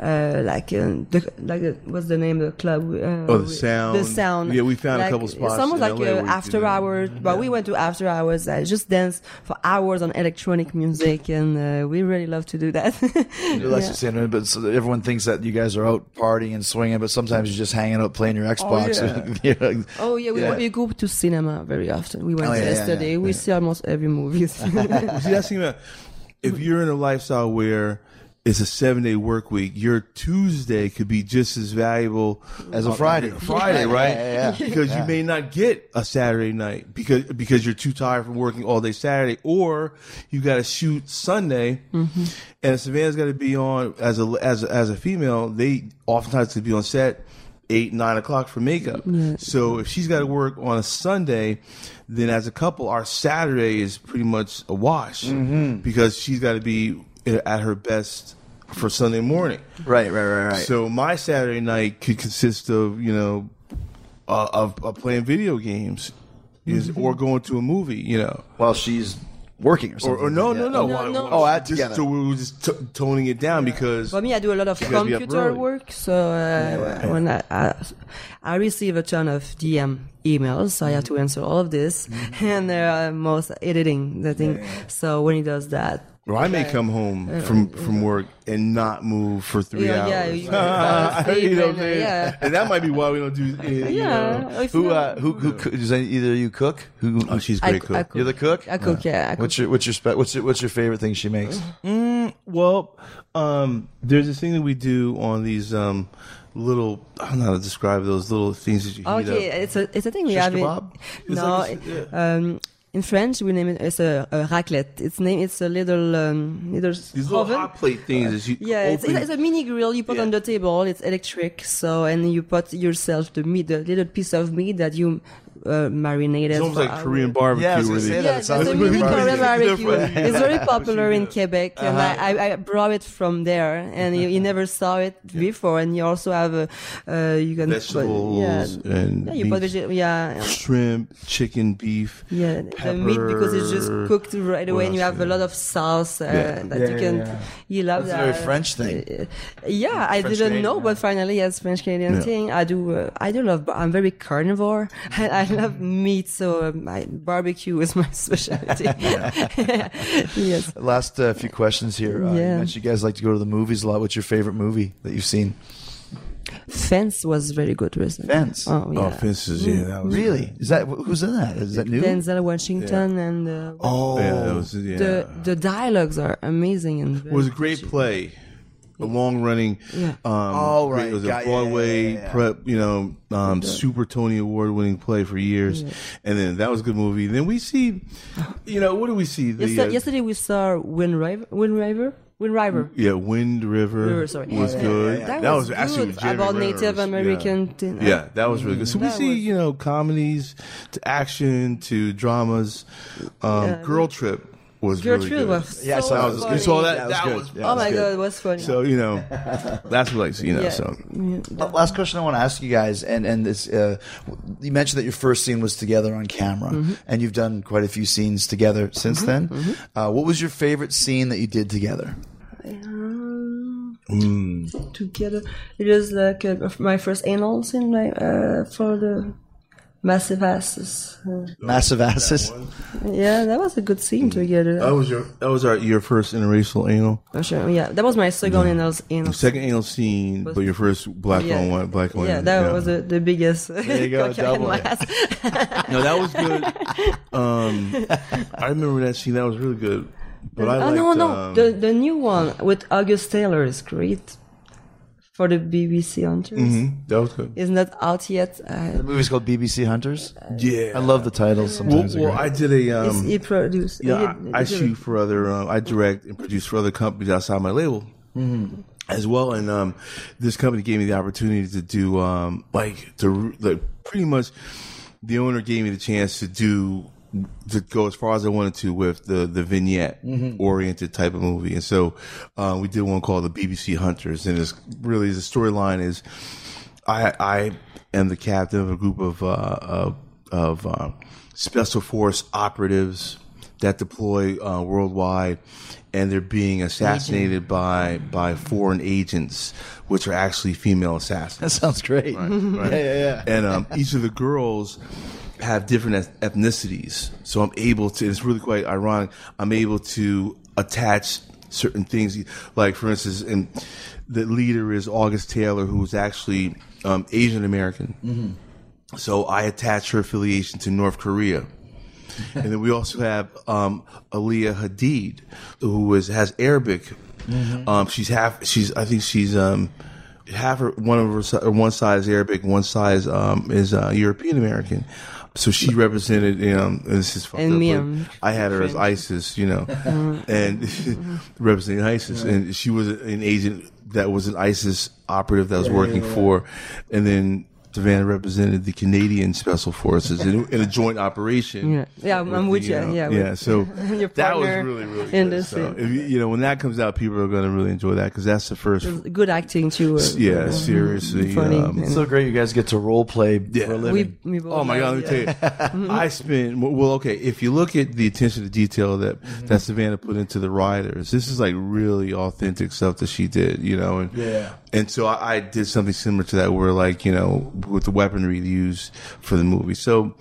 D: uh, like, uh, the, like, uh, what's the name of the club? Uh,
E: Oh, the sound.
D: The sound.
E: Yeah, we found a
D: Like,
E: couple spots
D: It's almost like uh, after hours, but we went to after hours. I just danced for hours on electronic music, and uh, we really love to do that.
H: Saying, but so everyone thinks that you guys are out partying and swinging, but sometimes you're just hanging out playing your Xbox.
D: yeah.
H: You're
D: Oh yeah, we,
H: Yeah.
D: we go to cinema very often. We went
H: Oh, yeah, yeah,
D: yesterday.
H: yeah,
D: we
H: yeah.
D: See almost every movie.
E: See, that's the thing about if you're in a lifestyle where it's a seven day work week, your Tuesday could be just as valuable
H: As a Friday.
E: Friday,
H: Yeah,
E: right?
H: yeah, yeah.
E: Because you may not get a Saturday night because because you're too tired from working all day Saturday, or you got to shoot Sunday, mm-hmm. and Savannah's got to be on as a as a, as a female. They oftentimes could be on set eight nine o'clock for makeup. So if she's got to work on a Sunday, then as a couple, our Saturday is pretty much a wash mm-hmm. because she's got to be eh, at her best for Sunday morning.
H: right, right, right, right.
E: So my Saturday night could consist of you know uh, of, of playing video games, is mm-hmm. or going to a movie. You know,
H: While she's working or
E: or,
H: something.
E: or no,
H: like
E: no,
H: that.
E: no,
D: No, no.
H: Oh, add
E: just,
H: together.
E: So we were just t- toning it down because
D: For me, I do a lot of
E: You gotta be up
D: computer work. So uh, when I, I I receive a ton of DM emails, so I have to answer all of this,
E: Mm-hmm.
D: and there are most editing the thing. So when he does that.
E: Or I may come home from from work and not move for three
D: Yeah,
E: hours.
D: yeah, you
E: you know what I'm
D: uh,
E: saying?
D: yeah.
E: And that might be why we don't do. uh, You
D: Yeah,
E: know.
H: Who, uh, who, who, coo- does any, either you cook? Who,
E: Oh, she's a
D: I
E: great
D: I
E: cook.
D: cook.
H: You're the cook?
D: I cook, yeah. I cook.
H: What's your, what's your, spe- what's your, what's your favorite thing she makes?
E: Well, um, there's this thing that we do on these um, little. I don't know how to describe those little things that you heat
D: Okay,
E: up.
D: it's a it's a thing we
E: Shish
D: have. in-
E: kebab? It's
D: no,
E: like a-
D: um, in French we name it as a, a raclette. It's name it's a little um, little
E: These little hot plate things you
D: Yeah, it's, it's a mini grill you put
E: Yeah.
D: on the table. It's electric, so and you put yourself the meat, the little piece of meat that you uh, marinated.
E: it's almost like
D: hours.
E: Korean barbecue.
H: Yeah, I was
E: where
H: say that.
D: Yeah,
H: It sounds like
D: mini
H: Korean
D: Korean
E: barbecue.
D: barbecue. It's very popular in Quebec,
H: Uh-huh.
D: I, I, I brought it from there, and you, you never saw it before. And you also have a, uh, you can
E: Vegetables
D: put, yeah,
E: and
D: yeah, you put
E: meat.
D: vegeta- yeah,
E: shrimp, chicken, beef.
D: yeah, the meat because it's just cooked right away, and you
E: else?
D: have a lot of sauce uh,
E: Yeah.
D: that
H: Yeah,
D: you can.
H: yeah,
D: You love
H: That's a
D: that.
H: very French thing.
D: Uh, yeah, I didn't know, but finally, yes, French Canadian thing. I do. Uh, I do love. I'm very carnivore. I, I love meat, so um, I, barbecue is my specialty. yes.
H: Last uh, few questions here. Uh, You
D: Yeah.
H: mentioned you guys like to go to the movies a lot. What's your favorite movie that you've seen?
D: Fence was very good recently.
H: Fence?
D: Oh yeah.
E: Oh, fences. Yeah, that was
H: Really? Is that who's in that? Is that new?
D: Denzel Washington and uh,
H: Oh,
E: Yeah, that was yeah.
D: the the dialogues are amazing and
E: it was a great play. A long running,
D: Yeah.
E: um,
H: Oh, right.
E: It was a
H: Got-
E: Broadway
H: yeah, yeah, yeah.
E: prep, you know, um, super Tony Award winning play for years, and then that was a good movie. Then we see, you know, what do we see? The,
D: Yesterday,
E: uh,
D: yesterday we saw Wind River. Wind River. Wind River.
E: yeah, Wind River,
D: River, sorry.
E: was
D: Yeah,
E: good.
D: That,
E: That
D: was,
E: was actually
D: good about
E: Renner
D: Native American.
E: Yeah.
D: thing.
E: Yeah, that was really good. So we see,
D: was-
E: you know, comedies to action to dramas. Um,
D: Yeah.
E: Girl Trip was
D: Girl
E: really good.
D: was
H: Yeah, I
D: so
E: That was,
D: funny.
E: you saw that?
H: That was
E: That
H: good.
E: was,
H: Yeah,
D: Oh my
E: good.
D: god, it was funny.
E: So you know, that's what like you know.
D: yeah.
E: So
D: Yeah.
H: Last question I want to ask you guys, and and this, uh, you mentioned that your first scene was together on camera,
D: Mm-hmm.
H: and you've done quite a few scenes together since then. Uh, what was your favorite scene that you did together?
D: Um, Together, it was like uh, my first anal scene, like uh, for the massive asses. Uh,
H: Massive asses.
D: yeah, that was a good scene together.
E: that was your that was our your first interracial anal,
D: Oh, sure. Yeah, that was my second anal anal.
E: second anal scene, but your first black
D: Yeah.
E: on white, black on white.
D: Yeah, that was the, the biggest. There
H: you go, double it.
E: no, that was good. Um, I remember that scene. That was really good. But I
D: oh
E: liked,
D: no, no,
E: um,
D: the the new one with August Taylor is great for the BBC Hunters.
E: mhm, that was good.
D: Isn't that out yet? Uh,
H: The movie's called BBC Hunters.
E: Yeah,
H: I love the titles. Sometimes.
E: well, I did a
D: is
E: um,
D: he produced?
E: Yeah,
D: he-
E: I, I shoot for other. Uh, I direct and produce for other companies outside my label. As well, and um, this company gave me the opportunity to do um, like to like pretty much. The owner gave me the chance to do to go as far as I wanted to with the the vignette oriented type of movie, and so uh, we did one called the BBC Hunters, and it's really the storyline is I I am the captain of a group of uh, of, of uh, special force operatives that deploy uh, worldwide, and they're being assassinated by by foreign agents, which are actually female assassins.
H: that sounds great.
E: Right.
H: Yeah, yeah, yeah.
E: And um, each of the girls have different ethnicities, so I'm able to. It's really quite ironic. I'm able to attach certain things, like for instance, and the leader is August Taylor, who's actually um, Asian American. So I attach her affiliation to North Korea. and then we also have um, Aaliyah Hadid, who is has Arabic. Um, she's half. She's I think she's um, half her one of her one side is Arabic, one side is, um, is uh, European American. So she represented, you know, and this is fucked
D: And
E: up,
D: me, I'm
E: had her as ISIS, you know, uh-huh. and representing ISIS, and she was an agent that was an ISIS operative that was working for, and then Savannah represented the Canadian Special Forces in, in a joint operation.
D: Yeah. Yeah, I'm- I'm with you,
E: know,
D: yeah,
E: yeah. So
D: Your
E: that was really really good.
D: the
E: So
D: scene.
E: if you, you know when that comes out, people are going to really enjoy that because that's the first.
D: Good acting too. uh,
E: Yeah, seriously.
D: Funny.
E: um,
H: It's so great you guys get to role play
E: Yeah.
H: for a living.
D: We, we both
E: Oh my God! Let me tell you, I spent well. Okay, if you look at the attention to detail that that Savannah put into the writers, this is like really authentic stuff that she did. You know, and
H: Yeah.
E: and so I, I did something similar to that, where like you know with the weaponry used for the movie. So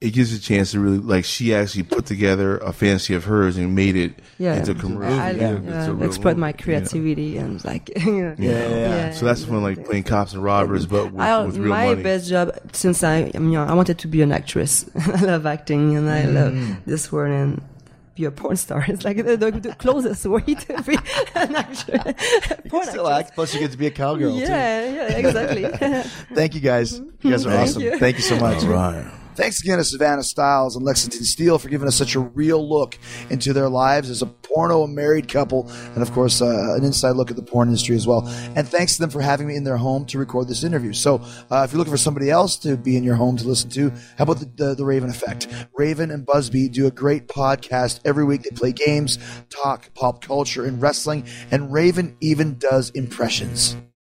E: it gives a chance to really like she actually put together a fantasy of hers and made it
D: Yeah,
E: into a commercial.
D: I, I
E: Yeah,
D: yeah,
E: it's a real
D: express my
E: movie. Yeah.
D: creativity and like yeah,
E: Yeah. So that's when like playing cops and robbers, but with,
D: I,
E: with real
D: my
E: money.
D: best job since I, I mean, I wanted to be an actress. I love acting and I love
E: Mm.
D: this world and be a porn star. It's like the, the, the closest way to be an actress. Porn
H: Still
D: actress.
H: act. Plus, you get to be a cowgirl too.
D: Yeah, yeah, exactly.
H: Thank you guys. You guys are
D: Thank
H: awesome.
D: you.
H: Thank you so much.
A: All right. Thanks again to Savannah Styles and Lexington Steele for giving us such a real look into their lives as a porno married couple, and of course, uh, an inside look at the porn industry as well. And thanks to them for having me in their home to record this interview. So, uh, if you're looking for somebody else to be in your home to listen to, how about the, the, the Raven Effect? Raven and Busby do a great podcast every week. They play games, talk pop culture and wrestling, and Raven even does impressions.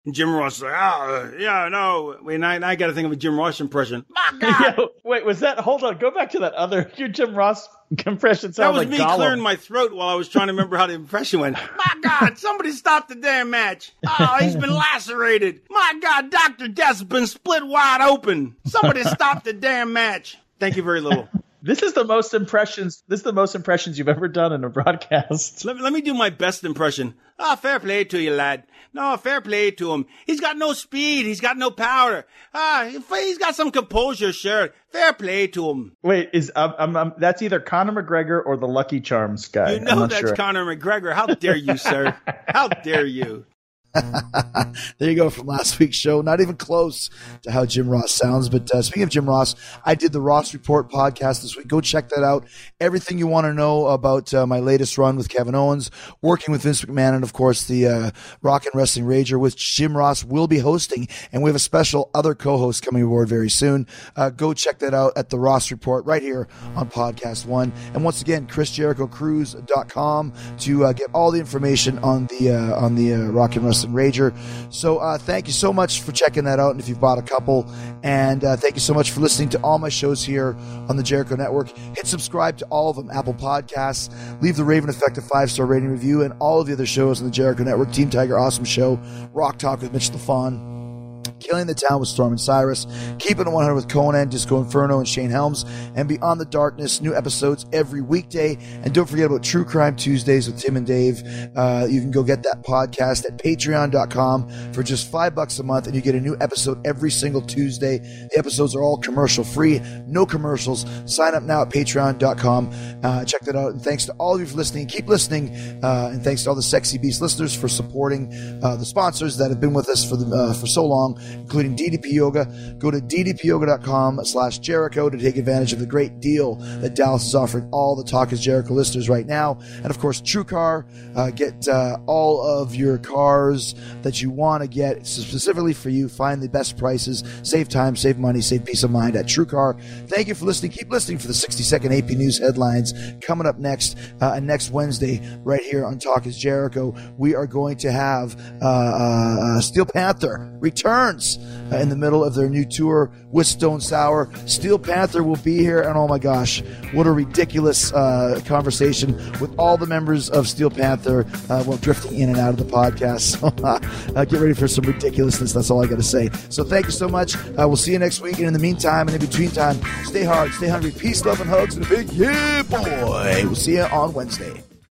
I: And Jim Ross like, oh, uh, yeah, no. Wait, I, I got to think of a Jim Ross impression.
J: Yo, wait, was that? Hold on, go back to that other your Jim Ross compression.
I: That was
J: like
I: me
J: Gollum.
I: clearing my throat while I was trying to remember how the impression went. My God, somebody stop the damn match. Oh, he's been lacerated. My God, Dr. Death's been split wide open. Somebody stop the damn match. Thank you very little.
J: This is the most impressions. This is the most impressions you've ever done in a broadcast.
I: Let me, let me do my best impression. Ah, fair play to you, lad. No, fair play to him. He's got no speed. He's got no power. Ah, he's got some composure, sure. Fair play to him.
J: Wait, is um, um, um, that's either Conor McGregor or the Lucky Charms guy?
I: You know that's
J: sure.
I: Conor McGregor. How dare you, sir? How dare you?
A: there you go from last week's show. Not even close to how Jim Ross sounds. But uh, speaking of Jim Ross, I did the Ross Report podcast this week. Go check that out. Everything you want to know about uh, my latest run with Kevin Owens, working with Vince McMahon, and of course the uh, Rock and Wrestling Rager, which Jim Ross will be hosting. And we have a special other co-host coming aboard very soon. Uh, go check that out at the Ross Report right here on Podcast One. And once again, ChrisJerichoCruise.com to uh, get all the information on the uh, on the Rock and Wrestling Rager. So uh, thank you so much for checking that out. And if you've bought a couple, and uh, thank you so much for listening to all my shows here on the Jericho Network. Hit subscribe to all of them, Apple Podcasts. Leave the Raven Effect a five star rating review, and all of the other shows on the Jericho Network. Team Tiger Awesome Show, Rock Talk with Mitch LaFon. Killing the Town with Storm and Cyrus, Keeping It 100 with Konnan, Disco Inferno, and Shane Helms, and Beyond the Darkness, new episodes every weekday. And don't forget about True Crime Tuesdays with Tim and Dave. Uh, you can go get that podcast at patreon.com for just five bucks a month, and you get a new episode every single Tuesday. The episodes are all commercial free, no commercials. Sign up now at patreon.com. Uh, check that out. And thanks to all of you for listening. Keep listening. Uh, and thanks to all the Sexy Beast listeners for supporting uh, the sponsors that have been with us for the uh, for so long, including DDP Yoga. Go to ddpyoga.com slash Jericho to take advantage of the great deal that Dallas is offering all the Talk is Jericho listeners right now. And of course, True Car. Uh, get uh, all of your cars that you want to get specifically for you. Find the best prices, save time, save money, save peace of mind at True Car. Thank you for listening. Keep listening for the 60 second AP News headlines coming up next. Uh, and next Wednesday, right here on Talk is Jericho, we are going to have uh, uh, uh, Steel Panther uh, in the middle of their new tour with Stone Sour. Steel Panther will be here, and oh my gosh, what a ridiculous uh, conversation with all the members of Steel Panther uh, while drifting in and out of the podcast. Uh, get ready for some ridiculousness. That's all I got to say. So thank you so much. Uh, we'll see you next week. And in the meantime, and in between time, stay hard, stay hungry, peace, love, and hugs, and a big yeah, boy. We'll see you on Wednesday.